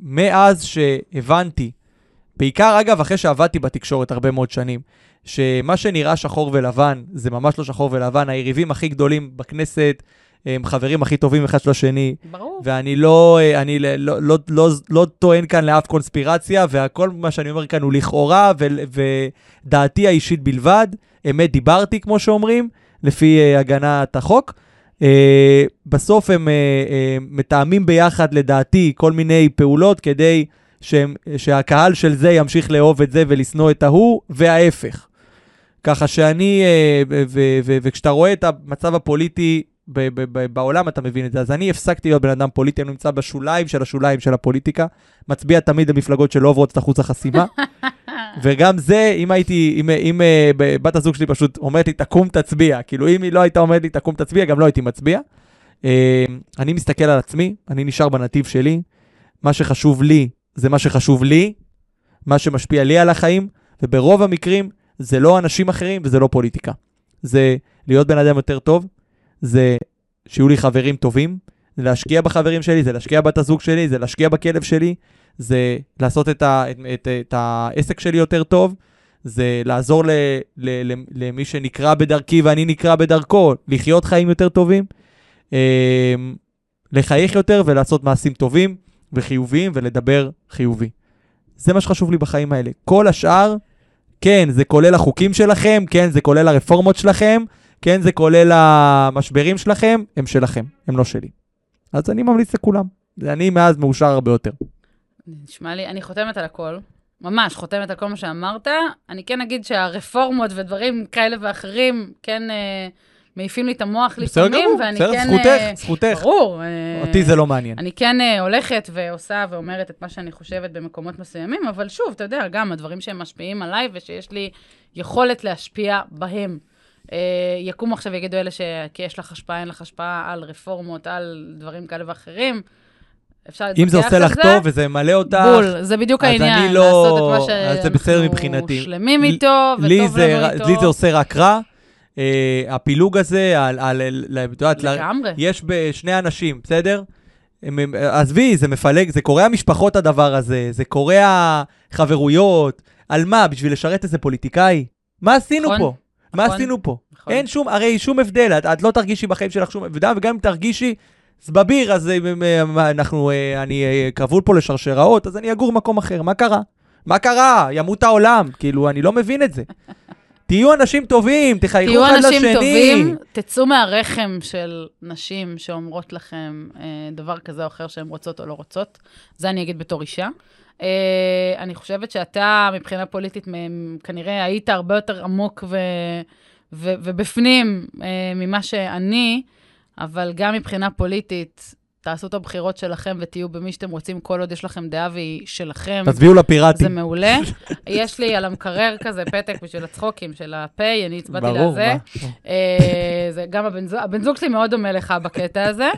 מאז שהבנתי, בעיקר אגב אחרי שעבדתי בתקשורת הרבה מאוד שנים, שמה שנראה שחור ולבן זה ממש לא שחור ולבן, היריבים הכי גדולים בכנסת הם חברים הכי טובים אחד של השני, ברור. ואני לא, אה, אני לא, לא, לא, לא, לא טוען כאן לאף קונספירציה, והכל מה שאני אומר כאן הוא לכאורה, ו, ודעתי האישית בלבד. אמת דיברתי, כמו שאומרים, לפי uh, הגנת החוק. Uh, בסוף הם uh, uh, מתאמים ביחד, לדעתי, כל מיני פעולות כדי שהם, שהקהל של זה ימשיך לאהוב את זה ולשנוא את ההוא, וההפך. ככה שאני, uh, וכשאתה רואה את המצב הפוליטי ב- ב- ב- בעולם, אתה מבין את זה. אז אני הפסקתי להיות בן אדם פוליטי, אני נמצא בשוליים של השוליים של הפוליטיקה, מצביע תמיד למפלגות שלא עוברות את אחוז החסימה. וגם זה, אם הייתי, אם, אם ב- בת הזוג שלי פשוט אומרת לי, תקום תצביע, כאילו אם היא לא הייתה אומרת לי, תקום תצביע, גם לא הייתי מצביע. אה, אני מסתכל על עצמי, אני נשאר בנתיב שלי, מה שחשוב לי זה מה שחשוב לי, מה שמשפיע לי על החיים, וברוב המקרים זה לא אנשים אחרים וזה לא פוליטיקה. זה להיות בן אדם יותר טוב, זה שיהיו לי חברים טובים, זה להשקיע בחברים שלי, זה להשקיע בת הזוג שלי, זה להשקיע בכלב שלי, זה לעשות את, ה, את, את, את העסק שלי יותר טוב, זה לעזור ל, ל, ל, למי שנקרא בדרכי ואני נקרא בדרכו, לחיות חיים יותר טובים, אה, לחייך יותר ולעשות מעשים טובים וחיוביים ולדבר חיובי. זה מה שחשוב לי בחיים האלה. כל השאר, כן, זה כולל החוקים שלכם, כן, זה כולל הרפורמות שלכם, כן, זה כולל המשברים שלכם, הם שלכם, הם לא שלי. אז אני ממליץ לכולם. אני מאז מאושר הרבה יותר. נשמע לי, אני חותמת על הכל. ממש, חותמת על כל מה שאמרת. אני כן אגיד שהרפורמות ודברים כאלה ואחרים, כן אה, מעיפים לי את המוח לפעמים, בסדר גמור, ואני בסדר, כן... זכותך, אה, זכותך. ברור. אה, אותי זה לא מעניין. אני כן הולכת ועושה ואומרת את מה שאני חושבת במקומות מסוימים, אבל שוב, אתה יודע, גם הדברים שהם משפיעים עליי ושיש לי יכולת להשפיע בהם. אה, יקומו עכשיו ויגידו אלה כי יש לך השפעה, אין לך השפעה על רפורמות, על דברים כאלה ואחרים. אפשר להתווכח אם זה עושה על לך טוב וזה ממלא אותך, בול, זה בדיוק אז העניין, אני לא- לעשות את מה אז זה בסדר שאנחנו מבחינתי. שלמים איתו, וטוב זה, לנו איתו. לי זה עושה רק רע. אה, הפילוג הזה, על, על, על, את יודעת, לגמרי. יש בשני אנשים, בסדר? עזבי, זה מפלג, זה קורע משפחות הדבר הזה, זה קורע חברויות. על מה? בשביל לשרת איזה פוליטיקאי? מה עשינו נכון, פה? מה נכון. עשינו פה? נכון. אין שום, הרי שום הבדל, את, את לא תרגישי בחיים שלך שום הבדל, וגם אם תרגישי סבביר, אז אה, אה, מה, אנחנו, אה, אני אה, כבול פה לשרשראות, אז אני אגור במקום אחר, מה קרה? מה קרה? ימות העולם, כאילו, אני לא מבין את זה. תהיו אנשים טובים, תחייכו תהיו אחד לשני. אנשים טובים, תצאו מהרחם של נשים שאומרות לכם אה, דבר כזה או אחר שהן רוצות או לא רוצות. זה אני אגיד בתור אישה. אה, אני חושבת שאתה, מבחינה פוליטית, כנראה היית הרבה יותר עמוק ו, ו, ובפנים אה, ממה שאני, אבל גם מבחינה פוליטית, תעשו את הבחירות שלכם ותהיו במי שאתם רוצים, כל עוד יש לכם דעה והיא שלכם. תצביעו זה לפיראטים. מעולה. יש לי על המקרר כזה פתק בשביל הצחוקים של הפיי, אני הצבעתי ברור, לזה. מה? אה, זה גם הבן זוג, הבן זוג שלי מאוד דומה לך בקטע הזה.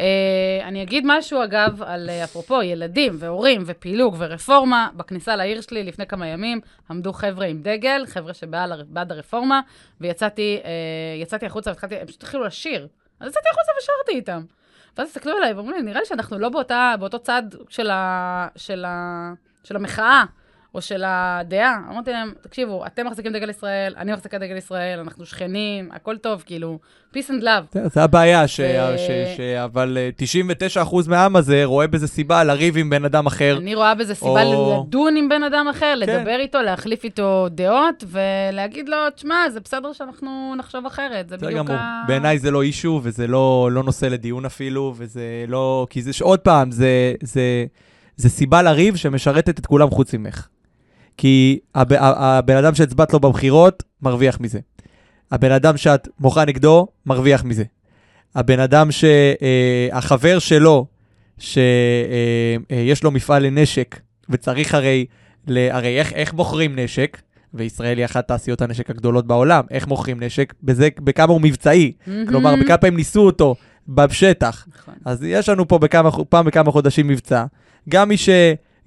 אה, אני אגיד משהו, אגב, על אה, אפרופו ילדים והורים ופילוג ורפורמה. בכניסה לעיר שלי לפני כמה ימים עמדו חבר'ה עם דגל, חבר'ה שבעד הרפורמה, ויצאתי אה, החוצה והתחלתי, הם פשוט התחילו לשיר. אז יצאתי החוצה ושרתי איתם. ואז הסתכלו עליי ואומרים לי, נראה לי שאנחנו לא באותה, באותו צד של, ה, של, ה, של המחאה. או של הדעה. אמרתי להם, תקשיבו, אתם מחזיקים דגל ישראל, אני מחזיקה דגל ישראל, אנחנו שכנים, הכל טוב, כאילו, peace and love. זה- הבעיה, ש- ש- ש- אבל אה, 99% מהעם הזה רואה בזה סיבה לריב עם בן אדם אחר. אני רואה בזה סיבה או- לדון עם בן אדם אחר, כן. לדבר איתו, להחליף איתו דעות, ולהגיד לו, תשמע, זה בסדר שאנחנו נחשוב אחרת, זה בדיוק גמור. ה... בעיניי זה לא אישו, וזה לא, לא נושא לדיון אפילו, וזה לא... כי זה, עוד פעם, זה, זה, זה סיבה לריב שמשרתת את כולם חוץ ממך. כי הב, הבן אדם שהצבעת לו בבחירות, מרוויח מזה. הבן אדם שאת מוחה נגדו, מרוויח מזה. הבן אדם שהחבר שלו, שיש לו מפעל לנשק, וצריך הרי, ל, הרי איך, איך מוכרים נשק? וישראל היא אחת תעשיות הנשק הגדולות בעולם. איך מוכרים נשק? בזה, בכמה הוא מבצעי. מהמם. כלומר, בכמה פעמים ניסו אותו בשטח. נכון. אז יש לנו פה בכמה, פעם בכמה חודשים מבצע. גם מי ש...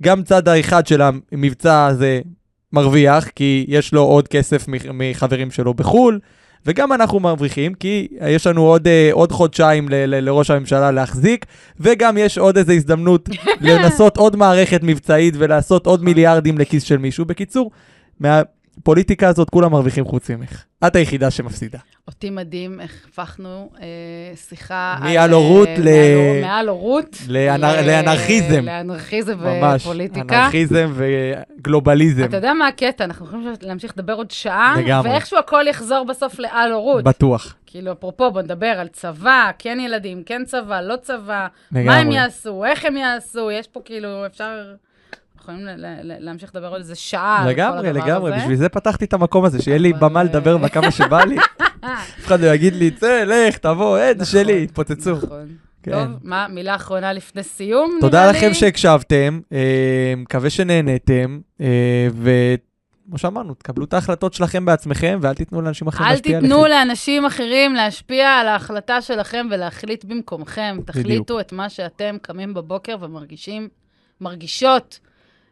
גם צד האחד של המבצע הזה מרוויח, כי יש לו עוד כסף מח- מחברים שלו בחו"ל, וגם אנחנו מרוויחים, כי יש לנו עוד, אה, עוד חודשיים ל- ל- לראש הממשלה להחזיק, וגם יש עוד איזו הזדמנות לנסות עוד מערכת מבצעית ולעשות עוד מיליארדים לכיס של מישהו. בקיצור, מהפוליטיקה הזאת כולם מרוויחים חוץ ממך. את היחידה שמפסידה. אותי מדהים איך הפכנו אה, שיחה... מעל על, הורות אה, ל- מעל- הורות. לאנר- ל- לאנרכיזם. לאנרכיזם ממש. ופוליטיקה. אנרכיזם וגלובליזם. אתה יודע מה הקטע? אנחנו יכולים להמשיך לדבר עוד שעה, לגמרי. ואיכשהו הכל יחזור בסוף לעל הורות. בטוח. כאילו, אפרופו, בוא נדבר על צבא, כן ילדים, כן צבא, לא צבא, לגמרי. מה הם יעשו, איך הם יעשו, יש פה כאילו, אפשר... יכולים להמשיך לדבר עוד איזה שעה על כל לגמרי, לגמרי. בשביל זה פתחתי את המקום הזה, שיהיה לי במה אה, לדבר בה כמה שבא לי. אף אחד לא יגיד לי, צא, לך, תבוא, זה נכון, שלי, התפוצצו. נכון. כן. טוב, מה, מילה אחרונה לפני סיום, תודה נראה לכם לי? שהקשבתם, אה, מקווה שנהנתם, אה, וכמו שאמרנו, תקבלו את ההחלטות שלכם בעצמכם, ואל תיתנו לאנשים אחרים אל להשפיע עליכם. תיתנו לאנשים אחרים להשפיע על ההחלטה שלכם ולהחליט במקומכם. תחליטו את מה שאתם קמים בבוקר ומרגישים מרגישות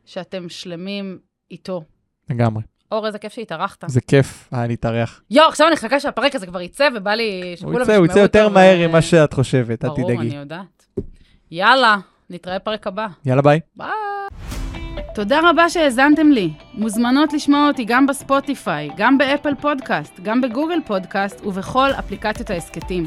שאתם שלמים איתו. לגמרי. אור, איזה כיף שהתארחת. זה כיף, היה להתארח. יואו, עכשיו אני מחכה שהפרק הזה כבר יצא, ובא לי שכולם יצא, הוא יצא ישמעו יותר אותו, מהר ממה שאת חושבת, אל ברור, אני תדאגי. יודעת. יאללה, נתראה פרק הבא. יאללה ביי. ביי. תודה רבה שהאזנתם לי. מוזמנות לשמוע אותי גם בספוטיפיי, גם באפל פודקאסט, גם בגוגל פודקאסט ובכל אפליקציות ההסכתים.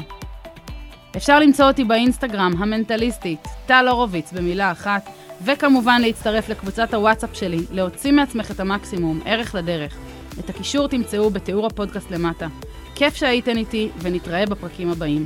אפשר למצוא אותי באינסטגרם, המנטליסטית, טל הורוביץ במילה אחת, וכמובן להצטרף לקבוצת הוואטסאפ שלי, להוציא מעצמך את המקסימום, ערך לדרך. את הקישור תמצאו בתיאור הפודקאסט למטה. כיף שהייתן איתי, ונתראה בפרקים הבאים.